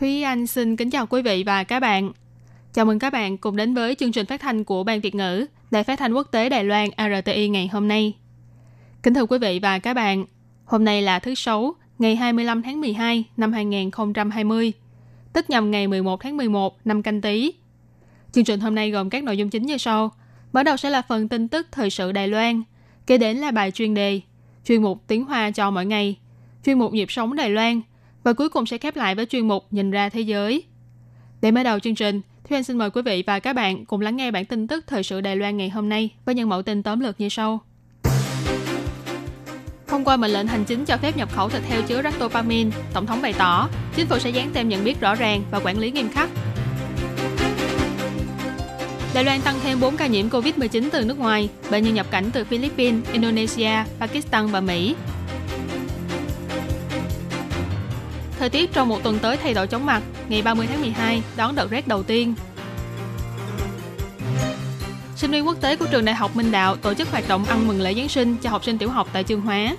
Thúy Anh xin kính chào quý vị và các bạn. Chào mừng các bạn cùng đến với chương trình phát thanh của Ban Việt ngữ Đài Phát thanh Quốc tế Đài Loan RTI ngày hôm nay. Kính thưa quý vị và các bạn, hôm nay là thứ Sáu, ngày 25 tháng 12 năm 2020, tức nhằm ngày 11 tháng 11 năm canh tí. Chương trình hôm nay gồm các nội dung chính như sau. Mở đầu sẽ là phần tin tức thời sự Đài Loan, kế đến là bài chuyên đề, chuyên mục tiếng Hoa cho mỗi ngày, chuyên mục nhịp sống Đài Loan và cuối cùng sẽ khép lại với chuyên mục nhìn ra thế giới. Để mở đầu chương trình, Thúy Anh xin mời quý vị và các bạn cùng lắng nghe bản tin tức thời sự Đài Loan ngày hôm nay với những mẫu tin tóm lược như sau. Thông qua mệnh lệnh hành chính cho phép nhập khẩu thịt heo chứa ractopamine, Tổng thống bày tỏ chính phủ sẽ dán tem nhận biết rõ ràng và quản lý nghiêm khắc. Đài Loan tăng thêm 4 ca nhiễm COVID-19 từ nước ngoài, bệnh nhân nhập cảnh từ Philippines, Indonesia, Pakistan và Mỹ. Thời tiết trong một tuần tới thay đổi chóng mặt, ngày 30 tháng 12 đón đợt rét đầu tiên. Sinh viên quốc tế của trường Đại học Minh Đạo tổ chức hoạt động ăn mừng lễ Giáng sinh cho học sinh tiểu học tại Chương Hóa.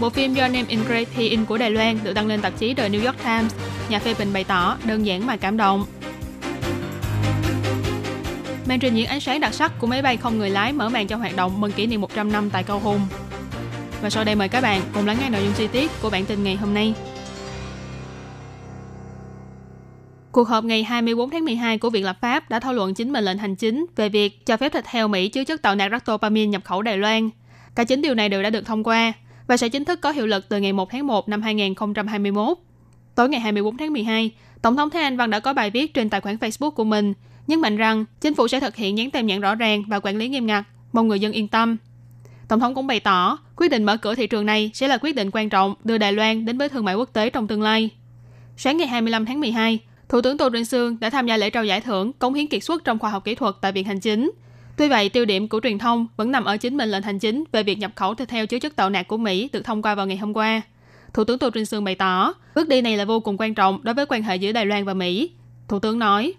Bộ phim Your Name in Great In của Đài Loan được đăng lên tạp chí The New York Times. Nhà phê bình bày tỏ đơn giản mà cảm động. Màn trình diễn ánh sáng đặc sắc của máy bay không người lái mở màn cho hoạt động mừng kỷ niệm 100 năm tại Cao Hùng. Và sau đây mời các bạn cùng lắng nghe nội dung chi tiết của bản tin ngày hôm nay. Cuộc họp ngày 24 tháng 12 của Viện Lập pháp đã thảo luận chính mệnh lệnh hành chính về việc cho phép thịt heo Mỹ chứa chất tạo nạc ractopamine nhập khẩu Đài Loan. Cả chính điều này đều đã được thông qua và sẽ chính thức có hiệu lực từ ngày 1 tháng 1 năm 2021. Tối ngày 24 tháng 12, Tổng thống Thái Anh Văn đã có bài viết trên tài khoản Facebook của mình, nhấn mạnh rằng chính phủ sẽ thực hiện dán tem nhãn rõ ràng và quản lý nghiêm ngặt, mong người dân yên tâm. Tổng thống cũng bày tỏ, quyết định mở cửa thị trường này sẽ là quyết định quan trọng đưa Đài Loan đến với thương mại quốc tế trong tương lai. Sáng ngày 25 tháng 12, Thủ tướng Tô Trinh Sương đã tham gia lễ trao giải thưởng cống hiến kiệt xuất trong khoa học kỹ thuật tại Viện Hành Chính. Tuy vậy, tiêu điểm của truyền thông vẫn nằm ở chính mệnh lệnh hành chính về việc nhập khẩu thịt heo chứa chất tạo nạc của Mỹ được thông qua vào ngày hôm qua. Thủ tướng Tô Trinh Sương bày tỏ, bước đi này là vô cùng quan trọng đối với quan hệ giữa Đài Loan và Mỹ. Thủ tướng nói,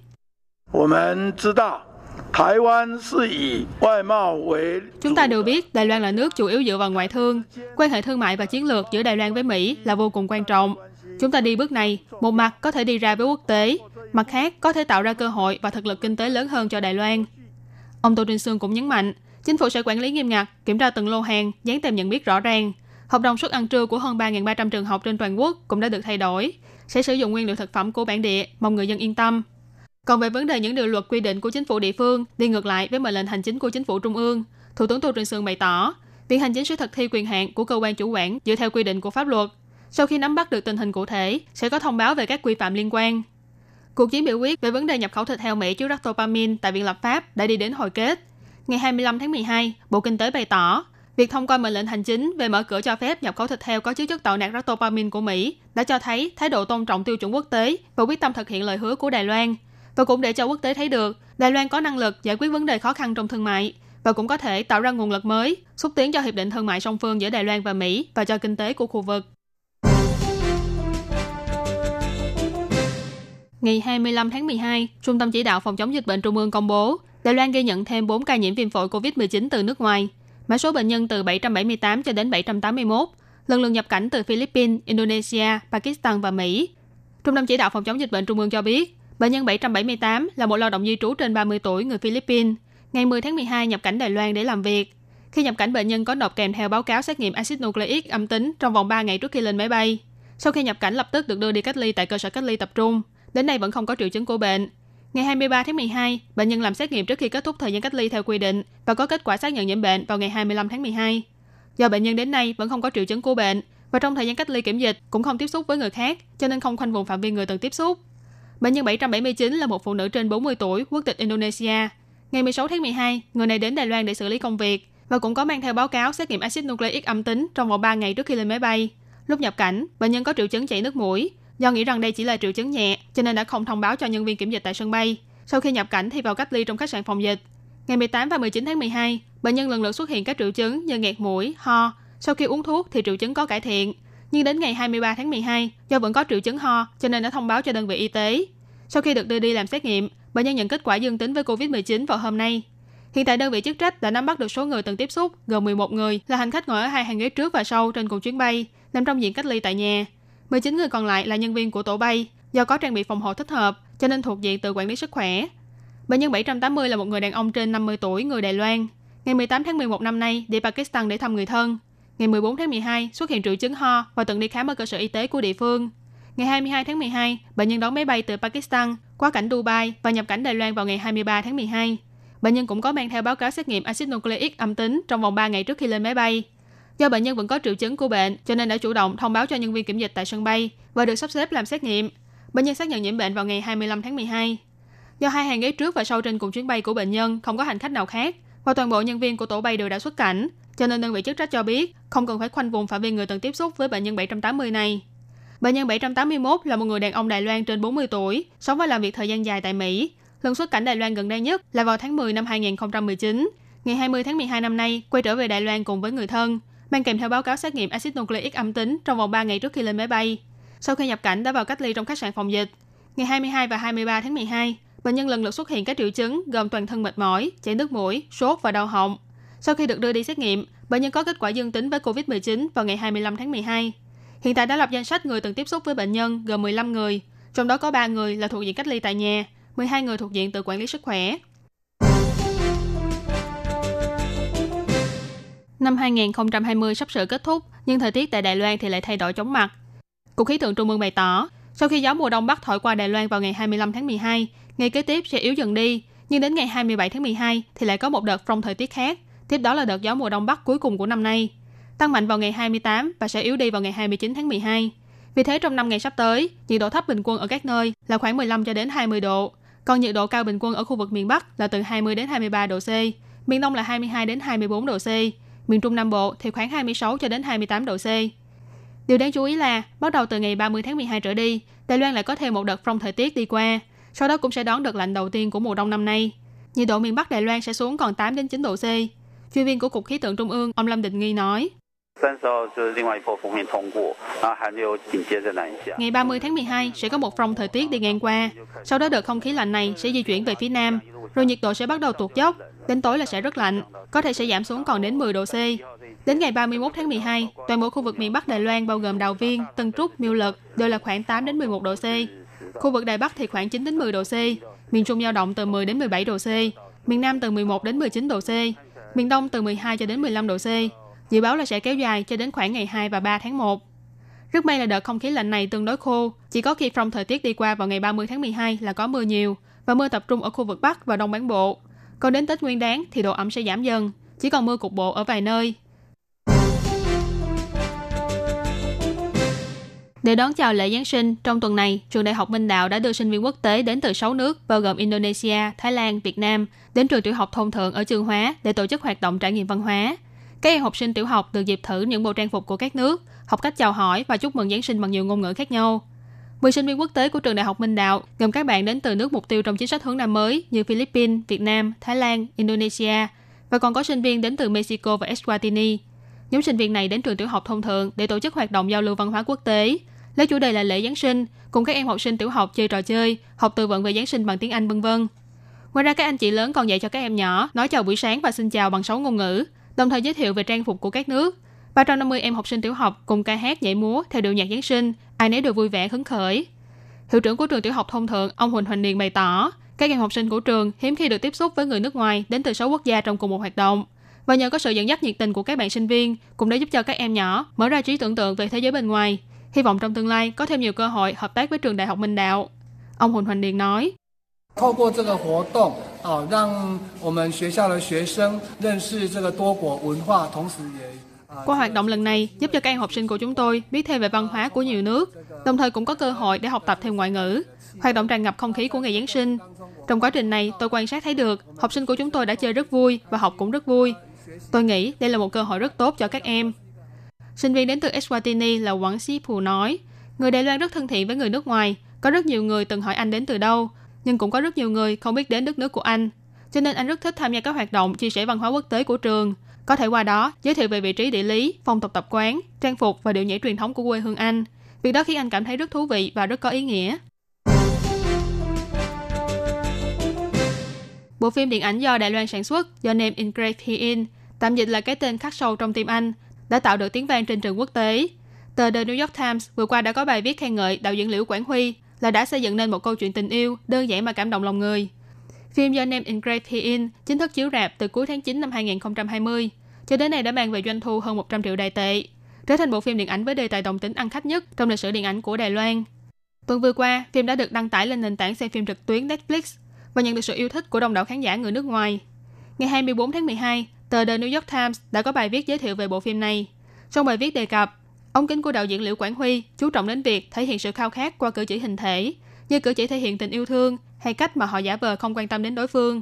Chúng ta đều biết Đài Loan là nước chủ yếu dựa vào ngoại thương. Quan hệ thương mại và chiến lược giữa Đài Loan với Mỹ là vô cùng quan trọng. Chúng ta đi bước này, một mặt có thể đi ra với quốc tế, mặt khác có thể tạo ra cơ hội và thực lực kinh tế lớn hơn cho Đài Loan. Ông Tô Trinh Sương cũng nhấn mạnh, chính phủ sẽ quản lý nghiêm ngặt, kiểm tra từng lô hàng, dán tem nhận biết rõ ràng. Hợp đồng suất ăn trưa của hơn 3.300 trường học trên toàn quốc cũng đã được thay đổi, sẽ sử dụng nguyên liệu thực phẩm của bản địa, mong người dân yên tâm. Còn về vấn đề những điều luật quy định của chính phủ địa phương đi ngược lại với mệnh lệnh hành chính của chính phủ trung ương, Thủ tướng Tô Trinh Sương bày tỏ, việc hành chính sẽ thực thi quyền hạn của cơ quan chủ quản dựa theo quy định của pháp luật. Sau khi nắm bắt được tình hình cụ thể, sẽ có thông báo về các quy phạm liên quan. Cuộc chiến biểu quyết về vấn đề nhập khẩu thịt heo Mỹ chứa ractopamine tại Viện Lập pháp đã đi đến hồi kết. Ngày 25 tháng 12, Bộ Kinh tế bày tỏ, việc thông qua mệnh lệnh hành chính về mở cửa cho phép nhập khẩu thịt heo có chứa chất tạo nạc ractopamine của Mỹ đã cho thấy thái độ tôn trọng tiêu chuẩn quốc tế và quyết tâm thực hiện lời hứa của Đài Loan – và cũng để cho quốc tế thấy được Đài Loan có năng lực giải quyết vấn đề khó khăn trong thương mại và cũng có thể tạo ra nguồn lực mới, xúc tiến cho hiệp định thương mại song phương giữa Đài Loan và Mỹ và cho kinh tế của khu vực. Ngày 25 tháng 12, Trung tâm Chỉ đạo Phòng chống dịch bệnh Trung ương công bố, Đài Loan ghi nhận thêm 4 ca nhiễm viêm phổi COVID-19 từ nước ngoài. Mã số bệnh nhân từ 778 cho đến 781, lần lượt nhập cảnh từ Philippines, Indonesia, Pakistan và Mỹ. Trung tâm Chỉ đạo Phòng chống dịch bệnh Trung ương cho biết, Bệnh nhân 778 là một lao động di trú trên 30 tuổi người Philippines. Ngày 10 tháng 12 nhập cảnh Đài Loan để làm việc. Khi nhập cảnh bệnh nhân có nộp kèm theo báo cáo xét nghiệm axit nucleic âm tính trong vòng 3 ngày trước khi lên máy bay. Sau khi nhập cảnh lập tức được đưa đi cách ly tại cơ sở cách ly tập trung. Đến nay vẫn không có triệu chứng của bệnh. Ngày 23 tháng 12, bệnh nhân làm xét nghiệm trước khi kết thúc thời gian cách ly theo quy định và có kết quả xác nhận nhiễm bệnh vào ngày 25 tháng 12. Do bệnh nhân đến nay vẫn không có triệu chứng của bệnh và trong thời gian cách ly kiểm dịch cũng không tiếp xúc với người khác, cho nên không khoanh vùng phạm vi người từng tiếp xúc. Bệnh nhân 779 là một phụ nữ trên 40 tuổi, quốc tịch Indonesia. Ngày 16 tháng 12, người này đến Đài Loan để xử lý công việc và cũng có mang theo báo cáo xét nghiệm axit nucleic âm tính trong vòng 3 ngày trước khi lên máy bay. Lúc nhập cảnh, bệnh nhân có triệu chứng chảy nước mũi. Do nghĩ rằng đây chỉ là triệu chứng nhẹ, cho nên đã không thông báo cho nhân viên kiểm dịch tại sân bay. Sau khi nhập cảnh thì vào cách ly trong khách sạn phòng dịch. Ngày 18 và 19 tháng 12, bệnh nhân lần lượt xuất hiện các triệu chứng như nghẹt mũi, ho. Sau khi uống thuốc thì triệu chứng có cải thiện. Nhưng đến ngày 23 tháng 12, do vẫn có triệu chứng ho, cho nên đã thông báo cho đơn vị y tế. Sau khi được đưa đi làm xét nghiệm, bệnh nhân nhận kết quả dương tính với COVID-19 vào hôm nay. Hiện tại đơn vị chức trách đã nắm bắt được số người từng tiếp xúc, gồm 11 người là hành khách ngồi ở hai hàng ghế trước và sau trên cùng chuyến bay, nằm trong diện cách ly tại nhà. 19 người còn lại là nhân viên của tổ bay, do có trang bị phòng hộ thích hợp, cho nên thuộc diện tự quản lý sức khỏe. Bệnh nhân 780 là một người đàn ông trên 50 tuổi, người Đài Loan. Ngày 18 tháng 11 năm nay đi Pakistan để thăm người thân. Ngày 14 tháng 12 xuất hiện triệu chứng ho và từng đi khám ở cơ sở y tế của địa phương. Ngày 22 tháng 12, bệnh nhân đón máy bay từ Pakistan qua cảnh Dubai và nhập cảnh Đài Loan vào ngày 23 tháng 12. Bệnh nhân cũng có mang theo báo cáo xét nghiệm axit nucleic âm tính trong vòng 3 ngày trước khi lên máy bay. Do bệnh nhân vẫn có triệu chứng của bệnh, cho nên đã chủ động thông báo cho nhân viên kiểm dịch tại sân bay và được sắp xếp làm xét nghiệm. Bệnh nhân xác nhận nhiễm bệnh vào ngày 25 tháng 12. Do hai hàng ghế trước và sau trên cùng chuyến bay của bệnh nhân không có hành khách nào khác và toàn bộ nhân viên của tổ bay đều đã xuất cảnh, cho nên đơn vị chức trách cho biết không cần phải khoanh vùng phạm vi người từng tiếp xúc với bệnh nhân 780 này. Bệnh nhân 781 là một người đàn ông Đài Loan trên 40 tuổi, sống và làm việc thời gian dài tại Mỹ. Lần xuất cảnh Đài Loan gần đây nhất là vào tháng 10 năm 2019. Ngày 20 tháng 12 năm nay, quay trở về Đài Loan cùng với người thân, mang kèm theo báo cáo xét nghiệm axit nucleic âm tính trong vòng 3 ngày trước khi lên máy bay. Sau khi nhập cảnh đã vào cách ly trong khách sạn phòng dịch. Ngày 22 và 23 tháng 12, bệnh nhân lần lượt xuất hiện các triệu chứng gồm toàn thân mệt mỏi, chảy nước mũi, sốt và đau họng. Sau khi được đưa đi xét nghiệm, bệnh nhân có kết quả dương tính với COVID-19 vào ngày 25 tháng 12. Hiện tại đã lập danh sách người từng tiếp xúc với bệnh nhân gồm 15 người, trong đó có 3 người là thuộc diện cách ly tại nhà, 12 người thuộc diện tự quản lý sức khỏe. Năm 2020 sắp sửa kết thúc, nhưng thời tiết tại Đài Loan thì lại thay đổi chóng mặt. Cục khí tượng Trung ương bày tỏ, sau khi gió mùa đông bắc thổi qua Đài Loan vào ngày 25 tháng 12, ngày kế tiếp sẽ yếu dần đi, nhưng đến ngày 27 tháng 12 thì lại có một đợt phong thời tiết khác. Tiếp đó là đợt gió mùa đông bắc cuối cùng của năm nay, tăng mạnh vào ngày 28 và sẽ yếu đi vào ngày 29 tháng 12. Vì thế trong 5 ngày sắp tới, nhiệt độ thấp bình quân ở các nơi là khoảng 15 cho đến 20 độ, còn nhiệt độ cao bình quân ở khu vực miền Bắc là từ 20 đến 23 độ C, miền Đông là 22 đến 24 độ C, miền Trung Nam Bộ thì khoảng 26 cho đến 28 độ C. Điều đáng chú ý là, bắt đầu từ ngày 30 tháng 12 trở đi, Đài Loan lại có thêm một đợt phong thời tiết đi qua, sau đó cũng sẽ đón đợt lạnh đầu tiên của mùa đông năm nay. Nhiệt độ miền Bắc Đài Loan sẽ xuống còn 8 đến 9 độ C. Chuyên viên của Cục Khí tượng Trung ương, ông Lâm Định Nghi nói. Ngày 30 tháng 12 sẽ có một phong thời tiết đi ngang qua, sau đó đợt không khí lạnh này sẽ di chuyển về phía nam, rồi nhiệt độ sẽ bắt đầu tuột dốc, đến tối là sẽ rất lạnh, có thể sẽ giảm xuống còn đến 10 độ C. Đến ngày 31 tháng 12, toàn bộ khu vực miền Bắc Đài Loan bao gồm Đào Viên, Tân Trúc, Miêu Lực đều là khoảng 8 đến 11 độ C. Khu vực Đài Bắc thì khoảng 9 đến 10 độ C, miền Trung dao động từ 10 đến 17 độ C, miền Nam từ 11 đến 19 độ C, miền Đông từ 12 cho đến 15 độ C. Dự báo là sẽ kéo dài cho đến khoảng ngày 2 và 3 tháng 1. Rất may là đợt không khí lạnh này tương đối khô, chỉ có khi phong thời tiết đi qua vào ngày 30 tháng 12 là có mưa nhiều và mưa tập trung ở khu vực Bắc và Đông Bán Bộ. Còn đến Tết Nguyên đáng thì độ ẩm sẽ giảm dần, chỉ còn mưa cục bộ ở vài nơi. Để đón chào lễ Giáng sinh, trong tuần này, trường Đại học Minh Đạo đã đưa sinh viên quốc tế đến từ 6 nước, bao gồm Indonesia, Thái Lan, Việt Nam, đến trường tiểu học thông thượng ở Trường Hóa để tổ chức hoạt động trải nghiệm văn hóa. Các em học sinh tiểu học được dịp thử những bộ trang phục của các nước, học cách chào hỏi và chúc mừng Giáng sinh bằng nhiều ngôn ngữ khác nhau. 10 sinh viên quốc tế của trường Đại học Minh Đạo gồm các bạn đến từ nước mục tiêu trong chính sách hướng Nam mới như Philippines, Việt Nam, Thái Lan, Indonesia và còn có sinh viên đến từ Mexico và Eswatini. Nhóm sinh viên này đến trường tiểu học thông thường để tổ chức hoạt động giao lưu văn hóa quốc tế, lấy chủ đề là lễ Giáng sinh, cùng các em học sinh tiểu học chơi trò chơi, học từ vựng về Giáng sinh bằng tiếng Anh vân vân. Ngoài ra các anh chị lớn còn dạy cho các em nhỏ nói chào buổi sáng và xin chào bằng 6 ngôn ngữ, đồng thời giới thiệu về trang phục của các nước. 350 em học sinh tiểu học cùng ca hát nhảy múa theo điệu nhạc Giáng sinh, ai nấy đều vui vẻ hứng khởi. Hiệu trưởng của trường tiểu học thông thượng, ông Huỳnh Hoành Điền bày tỏ, các em học sinh của trường hiếm khi được tiếp xúc với người nước ngoài đến từ 6 quốc gia trong cùng một hoạt động. Và nhờ có sự dẫn dắt nhiệt tình của các bạn sinh viên, cũng đã giúp cho các em nhỏ mở ra trí tưởng tượng về thế giới bên ngoài Hy vọng trong tương lai có thêm nhiều cơ hội hợp tác với trường Đại học Minh Đạo. Ông Huỳnh Hoành Điền nói. 透过这个活动，哦，让我们学校的学生认识这个多国文化，同时也 qua hoạt động lần này giúp cho các em học sinh của chúng tôi biết thêm về văn hóa của nhiều nước, đồng thời cũng có cơ hội để học tập thêm ngoại ngữ. Hoạt động tràn ngập không khí của ngày Giáng sinh. Trong quá trình này, tôi quan sát thấy được học sinh của chúng tôi đã chơi rất vui và học cũng rất vui. Tôi nghĩ đây là một cơ hội rất tốt cho các em. Sinh viên đến từ Eswatini là Quảng Sĩ Phù nói, người Đài Loan rất thân thiện với người nước ngoài. Có rất nhiều người từng hỏi anh đến từ đâu, nhưng cũng có rất nhiều người không biết đến đất nước của anh. Cho nên anh rất thích tham gia các hoạt động chia sẻ văn hóa quốc tế của trường. Có thể qua đó giới thiệu về vị trí địa lý, phong tục tập quán, trang phục và điệu nhảy truyền thống của quê hương anh. Việc đó khiến anh cảm thấy rất thú vị và rất có ý nghĩa. Bộ phim điện ảnh do Đài Loan sản xuất do name Engraved Herein, tạm dịch là cái tên khắc sâu trong tim anh, đã tạo được tiếng vang trên trường quốc tế. Tờ The New York Times vừa qua đã có bài viết khen ngợi đạo diễn Liễu Quảng Huy là đã xây dựng nên một câu chuyện tình yêu đơn giản mà cảm động lòng người. Phim do name Engraved In chính thức chiếu rạp từ cuối tháng 9 năm 2020, cho đến nay đã mang về doanh thu hơn 100 triệu đài tệ, trở thành bộ phim điện ảnh với đề tài đồng tính ăn khách nhất trong lịch sử điện ảnh của Đài Loan. Tuần vừa qua, phim đã được đăng tải lên nền tảng xem phim trực tuyến Netflix và nhận được sự yêu thích của đông đảo khán giả người nước ngoài. Ngày 24 tháng 12, tờ The New York Times đã có bài viết giới thiệu về bộ phim này. Trong bài viết đề cập, ống kính của đạo diễn Liễu Quảng Huy chú trọng đến việc thể hiện sự khao khát qua cử chỉ hình thể, như cử chỉ thể hiện tình yêu thương hay cách mà họ giả vờ không quan tâm đến đối phương.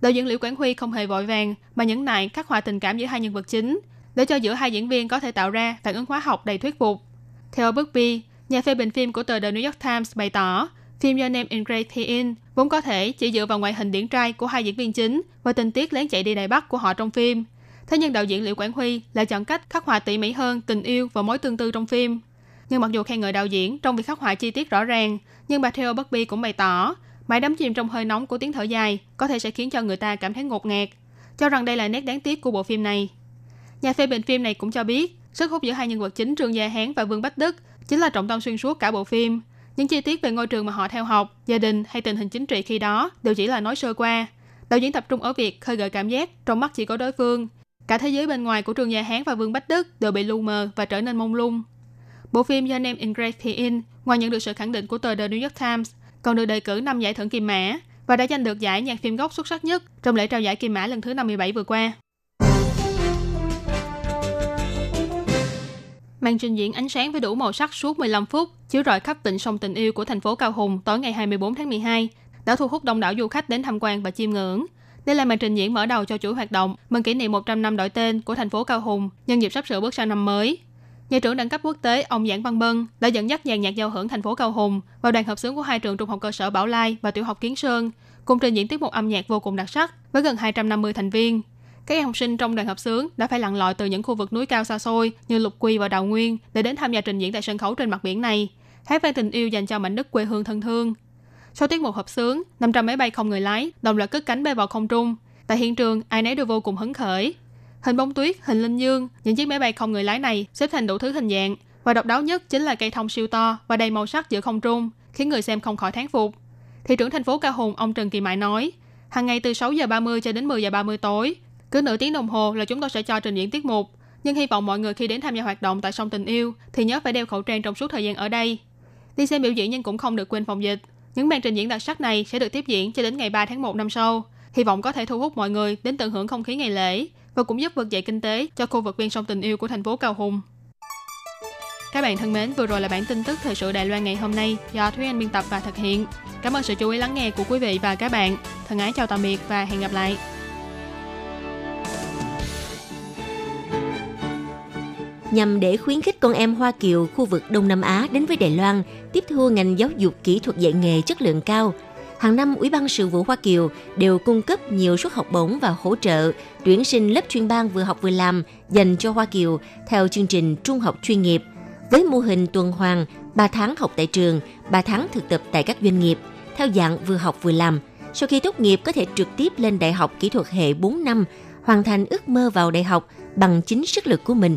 Đạo diễn Liễu Quảng Huy không hề vội vàng mà nhấn nại khắc họa tình cảm giữa hai nhân vật chính, để cho giữa hai diễn viên có thể tạo ra phản ứng hóa học đầy thuyết phục. Theo Bugby, nhà phê bình phim của tờ The New York Times bày tỏ, phim do Name in Great In vốn có thể chỉ dựa vào ngoại hình điển trai của hai diễn viên chính và tình tiết lén chạy đi Đài Bắc của họ trong phim. Thế nhưng đạo diễn Liễu Quảng Huy lại chọn cách khắc họa tỉ mỉ hơn tình yêu và mối tương tư trong phim. Nhưng mặc dù khen ngợi đạo diễn trong việc khắc họa chi tiết rõ ràng, nhưng bà Theo Busby cũng bày tỏ, mãi đắm chìm trong hơi nóng của tiếng thở dài có thể sẽ khiến cho người ta cảm thấy ngột ngạt, cho rằng đây là nét đáng tiếc của bộ phim này. Nhà phê bình phim này cũng cho biết, sức hút giữa hai nhân vật chính Trương Gia Hán và Vương Bách Đức chính là trọng tâm xuyên suốt cả bộ phim. Những chi tiết về ngôi trường mà họ theo học, gia đình hay tình hình chính trị khi đó đều chỉ là nói sơ qua. Đạo diễn tập trung ở việc khơi gợi cảm giác trong mắt chỉ có đối phương. Cả thế giới bên ngoài của Trương Gia Hán và Vương Bách Đức đều bị lu mờ và trở nên mông lung. Bộ phim do Name Engraved In, ngoài nhận được sự khẳng định của tờ The New York Times, còn được đề cử 5 giải thưởng Kim Mã và đã giành được giải nhạc phim gốc xuất sắc nhất trong lễ trao giải Kim Mã lần thứ 57 vừa qua. Màn trình diễn ánh sáng với đủ màu sắc suốt 15 phút, chiếu rọi khắp vịnh sông tình yêu của thành phố Cao Hùng tối ngày 24 tháng 12, đã thu hút đông đảo du khách đến tham quan và chiêm ngưỡng. Đây là màn trình diễn mở đầu cho chuỗi hoạt động mừng kỷ niệm 100 năm đổi tên của thành phố Cao Hùng nhân dịp sắp sửa bước sang năm mới. Nhà trưởng đẳng cấp quốc tế ông Giảng Văn Bân đã dẫn dắt dàn nhạc giao hưởng thành phố Cao Hùng vào đoàn hợp xướng của hai trường trung học cơ sở Bảo Lai và tiểu học Kiến Sơn, cùng trình diễn tiết mục âm nhạc vô cùng đặc sắc với gần 250 thành viên. Các em học sinh trong đoàn hợp xướng đã phải lặn lội từ những khu vực núi cao xa xôi như Lục Quy và Đào Nguyên để đến tham gia trình diễn tại sân khấu trên mặt biển này, hát vang tình yêu dành cho mảnh đất quê hương thân thương. Sau tiết mục hợp xướng, 500 máy bay không người lái đồng loạt cất cánh bay vào không trung. Tại hiện trường, ai nấy đều vô cùng hứng khởi. Hình bông tuyết, hình linh dương, những chiếc máy bay không người lái này xếp thành đủ thứ hình dạng và độc đáo nhất chính là cây thông siêu to và đầy màu sắc giữa không trung, khiến người xem không khỏi thán phục. Thị trưởng thành phố Ca Hùng ông Trần Kỳ Mại nói, hàng ngày từ 6 giờ 30 cho đến 10 giờ 30 tối, cứ nửa tiếng đồng hồ là chúng tôi sẽ cho trình diễn tiết mục. Nhưng hy vọng mọi người khi đến tham gia hoạt động tại sông tình yêu thì nhớ phải đeo khẩu trang trong suốt thời gian ở đây. Đi xem biểu diễn nhưng cũng không được quên phòng dịch. Những màn trình diễn đặc sắc này sẽ được tiếp diễn cho đến ngày 3 tháng 1 năm sau. Hy vọng có thể thu hút mọi người đến tận hưởng không khí ngày lễ và cũng giúp vực dậy kinh tế cho khu vực ven sông tình yêu của thành phố Cao Hùng. Các bạn thân mến, vừa rồi là bản tin tức thời sự Đài Loan ngày hôm nay do Thúy Anh biên tập và thực hiện. Cảm ơn sự chú ý lắng nghe của quý vị và các bạn. Thân ái chào tạm biệt và hẹn gặp lại. Nhằm để khuyến khích con em Hoa Kiều khu vực Đông Nam Á đến với Đài Loan tiếp thu ngành giáo dục kỹ thuật dạy nghề chất lượng cao. Hàng năm, Ủy ban sự vụ Hoa Kiều đều cung cấp nhiều suất học bổng và hỗ trợ tuyển sinh lớp chuyên ban vừa học vừa làm dành cho Hoa Kiều theo chương trình trung học chuyên nghiệp với mô hình tuần hoàn 3 tháng học tại trường, 3 tháng thực tập tại các doanh nghiệp theo dạng vừa học vừa làm. Sau khi tốt nghiệp có thể trực tiếp lên đại học kỹ thuật hệ 4 năm, hoàn thành ước mơ vào đại học bằng chính sức lực của mình.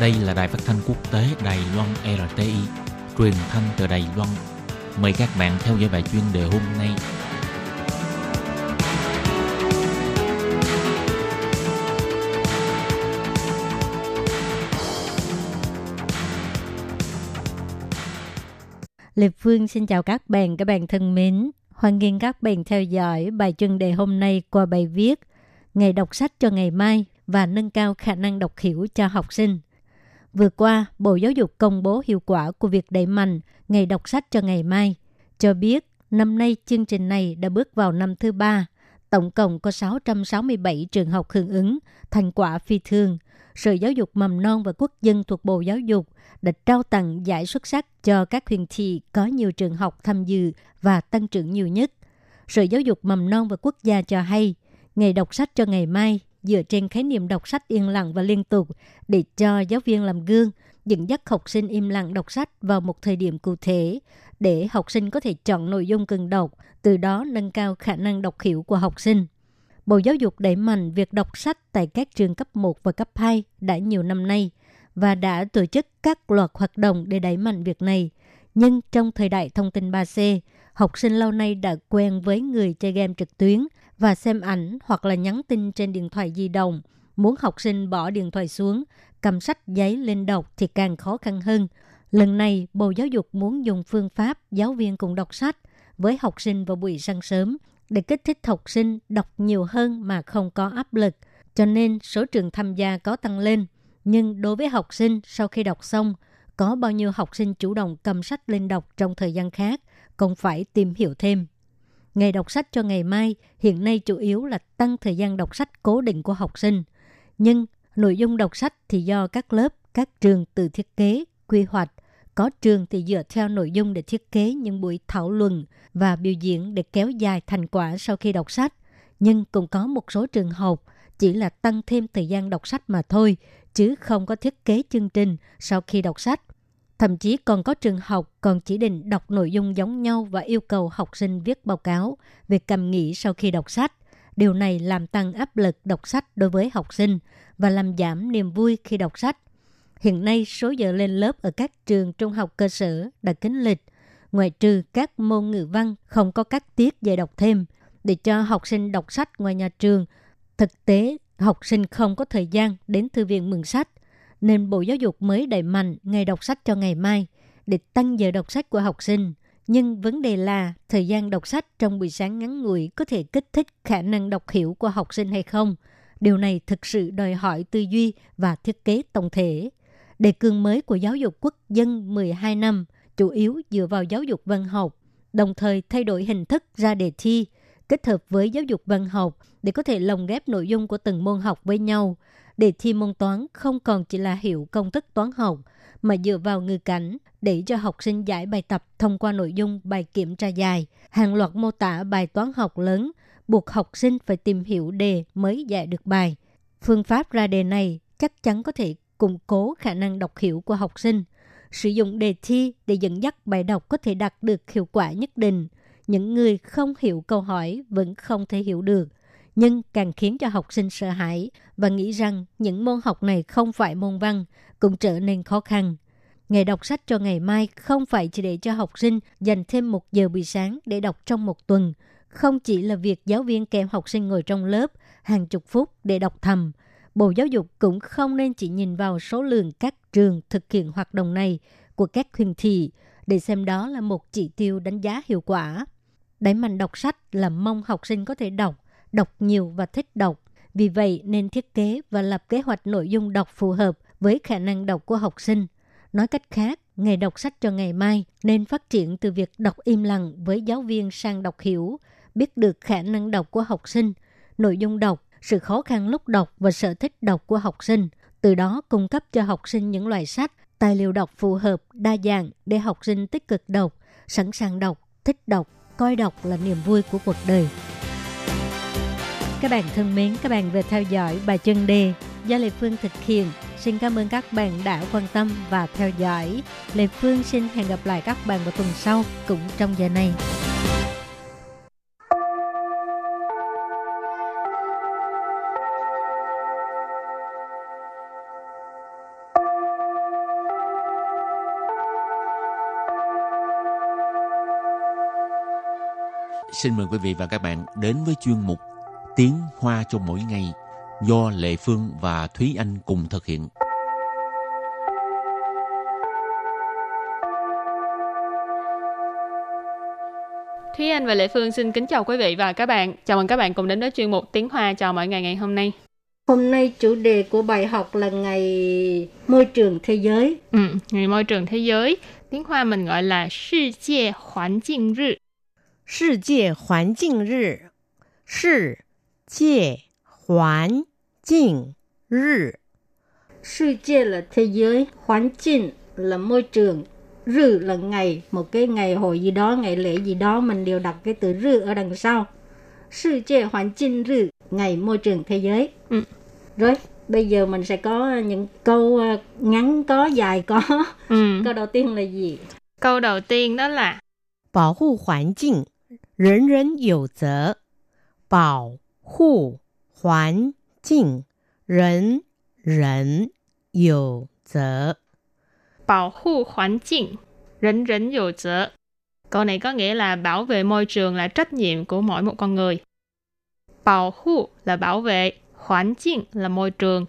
Đây là đài phát thanh quốc tế Đài Loan RTI, truyền thanh từ Đài Loan. Mời các bạn theo dõi bài chuyên đề hôm nay. Lê Phương xin chào các bạn, các bạn thân mến. Hoan nghênh các bạn theo dõi bài chuyên đề hôm nay qua bài viết Ngày đọc sách cho ngày mai và nâng cao khả năng đọc hiểu cho học sinh. Vừa qua, Bộ Giáo dục công bố hiệu quả của việc đẩy mạnh Ngày đọc sách cho ngày mai, cho biết năm nay chương trình này đã bước vào năm thứ ba. Tổng cộng có 667 trường học hưởng ứng, thành quả phi thường. Sở Giáo dục Mầm non và Quốc dân thuộc Bộ Giáo dục đã trao tặng giải xuất sắc cho các huyện thị có nhiều trường học tham dự và tăng trưởng nhiều nhất. Sở Giáo dục Mầm non và Quốc gia cho hay, ngày đọc sách cho ngày mai dựa trên khái niệm đọc sách yên lặng và liên tục để cho giáo viên làm gương, dẫn dắt học sinh im lặng đọc sách vào một thời điểm cụ thể để học sinh có thể chọn nội dung cần đọc, từ đó nâng cao khả năng đọc hiểu của học sinh. Bộ Giáo dục đẩy mạnh việc đọc sách tại các trường cấp 1 và cấp 2 đã nhiều năm nay và đã tổ chức các loạt hoạt động để đẩy mạnh việc này. Nhưng trong thời đại thông tin 3C, học sinh lâu nay đã quen với người chơi game trực tuyến và xem ảnh hoặc là nhắn tin trên điện thoại di động. Muốn học sinh bỏ điện thoại xuống, cầm sách giấy lên đọc thì càng khó khăn hơn. Lần này, Bộ Giáo dục muốn dùng phương pháp giáo viên cùng đọc sách với học sinh vào buổi sáng sớm để kích thích học sinh đọc nhiều hơn mà không có áp lực. Cho nên số trường tham gia có tăng lên. Nhưng đối với học sinh sau khi đọc xong, có bao nhiêu học sinh chủ động cầm sách lên đọc trong thời gian khác, còn phải tìm hiểu thêm. Ngày đọc sách cho ngày mai hiện nay chủ yếu là tăng thời gian đọc sách cố định của học sinh. Nhưng nội dung đọc sách thì do các lớp, các trường tự thiết kế, quy hoạch. Có trường thì dựa theo nội dung để thiết kế những buổi thảo luận và biểu diễn để kéo dài thành quả sau khi đọc sách. Nhưng cũng có một số trường học chỉ là tăng thêm thời gian đọc sách mà thôi, chứ không có thiết kế chương trình sau khi đọc sách. Thậm chí còn có trường học còn chỉ định đọc nội dung giống nhau và yêu cầu học sinh viết báo cáo về cảm nghĩ sau khi đọc sách. Điều này làm tăng áp lực đọc sách đối với học sinh và làm giảm niềm vui khi đọc sách. Hiện nay, số giờ lên lớp ở các trường trung học cơ sở đã kính lịch. Ngoại trừ các môn ngữ văn không có các tiết dạy đọc thêm để cho học sinh đọc sách ngoài nhà trường. Thực tế, học sinh không có thời gian đến thư viện mượn sách nên Bộ Giáo dục mới đẩy mạnh ngày đọc sách cho ngày mai để tăng giờ đọc sách của học sinh. Nhưng vấn đề là thời gian đọc sách trong buổi sáng ngắn ngủi có thể kích thích khả năng đọc hiểu của học sinh hay không. Điều này thực sự đòi hỏi tư duy và thiết kế tổng thể. Đề cương mới của giáo dục quốc dân 12 năm chủ yếu dựa vào giáo dục văn học, đồng thời thay đổi hình thức ra đề thi, kết hợp với giáo dục văn học để có thể lồng ghép nội dung của từng môn học với nhau, đề thi môn toán không còn chỉ là hiểu công thức toán học, mà dựa vào ngữ cảnh để cho học sinh giải bài tập thông qua nội dung bài kiểm tra dài, hàng loạt mô tả bài toán học lớn, buộc học sinh phải tìm hiểu đề mới giải được bài. Phương pháp ra đề này chắc chắn có thể củng cố khả năng đọc hiểu của học sinh. Sử dụng đề thi để dẫn dắt bài đọc có thể đạt được hiệu quả nhất định. Những người không hiểu câu hỏi vẫn không thể hiểu được nhưng càng khiến cho học sinh sợ hãi và nghĩ rằng những môn học này không phải môn văn cũng trở nên khó khăn. Ngày đọc sách cho ngày mai không phải chỉ để cho học sinh dành thêm một giờ buổi sáng để đọc trong một tuần. Không chỉ là việc giáo viên kèm học sinh ngồi trong lớp hàng chục phút để đọc thầm. Bộ Giáo dục cũng không nên chỉ nhìn vào số lượng các trường thực hiện hoạt động này của các huyện thị để xem đó là một chỉ tiêu đánh giá hiệu quả. Đẩy mạnh đọc sách là mong học sinh có thể đọc đọc nhiều và thích đọc. Vì vậy nên thiết kế và lập kế hoạch nội dung đọc phù hợp với khả năng đọc của học sinh. Nói cách khác, nghề đọc sách cho ngày mai nên phát triển từ việc đọc im lặng với giáo viên sang đọc hiểu, biết được khả năng đọc của học sinh, nội dung đọc, sự khó khăn lúc đọc và sở thích đọc của học sinh. Từ đó cung cấp cho học sinh những loại sách, tài liệu đọc phù hợp, đa dạng để học sinh tích cực đọc, sẵn sàng đọc, thích đọc, coi đọc là niềm vui của cuộc đời. Các bạn thân mến, các bạn vừa theo dõi bài chân đề do Lê Phương thực hiện. Xin cảm ơn các bạn đã quan tâm và theo dõi. Lê Phương xin hẹn gặp lại các bạn vào tuần sau cũng trong giờ này. Xin mời quý vị và các bạn đến với chuyên mục Tiếng Hoa cho mỗi ngày do Lệ Phương và Thúy Anh cùng thực hiện. Thúy Anh và Lệ Phương xin kính chào quý vị và các bạn. Chào mừng các bạn cùng đến với chuyên mục Tiếng Hoa chào mỗi ngày ngày hôm nay. Hôm nay chủ đề của bài học là ngày môi trường thế giới. Ừ, ngày môi trường thế giới. Tiếng Hoa mình gọi là世界环境日。世界环境日，世 界环境日。 世界là thế giới, hoàn cảnh là môi trường, rư là ngày, một cái ngày hội gì đó, ngày lễ gì đó mình đều đặt cái từ rư ở đằng sau.世界环境日, ngày môi trường thế giới. Ừ. Rồi, bây giờ mình sẽ có những câu ờ, ngắn có, dài có. Ừ. Câu đầu tiên là gì? Câu đầu tiên đó là 保护环境，人人有责。保 护环境，人人有责。 bảo hộ hoàn cảnh,人人有责. Câu này có nghĩa là bảo vệ môi trường là trách nhiệm của mỗi một con người. Bảo hộ là bảo vệ, hoàn cảnh là môi trường.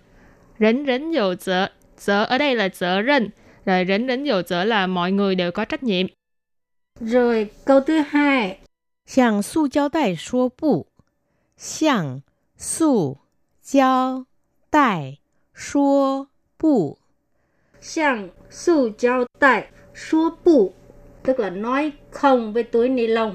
人人有责,责ở đây là 责任, rồi 人人有责 là mọi người đều có trách nhiệm. Rồi, câu thứ hai, 向塑胶袋说不， 向塑胶袋说不。 Sang su giao tay số bù tức là nói không với túi ni lông.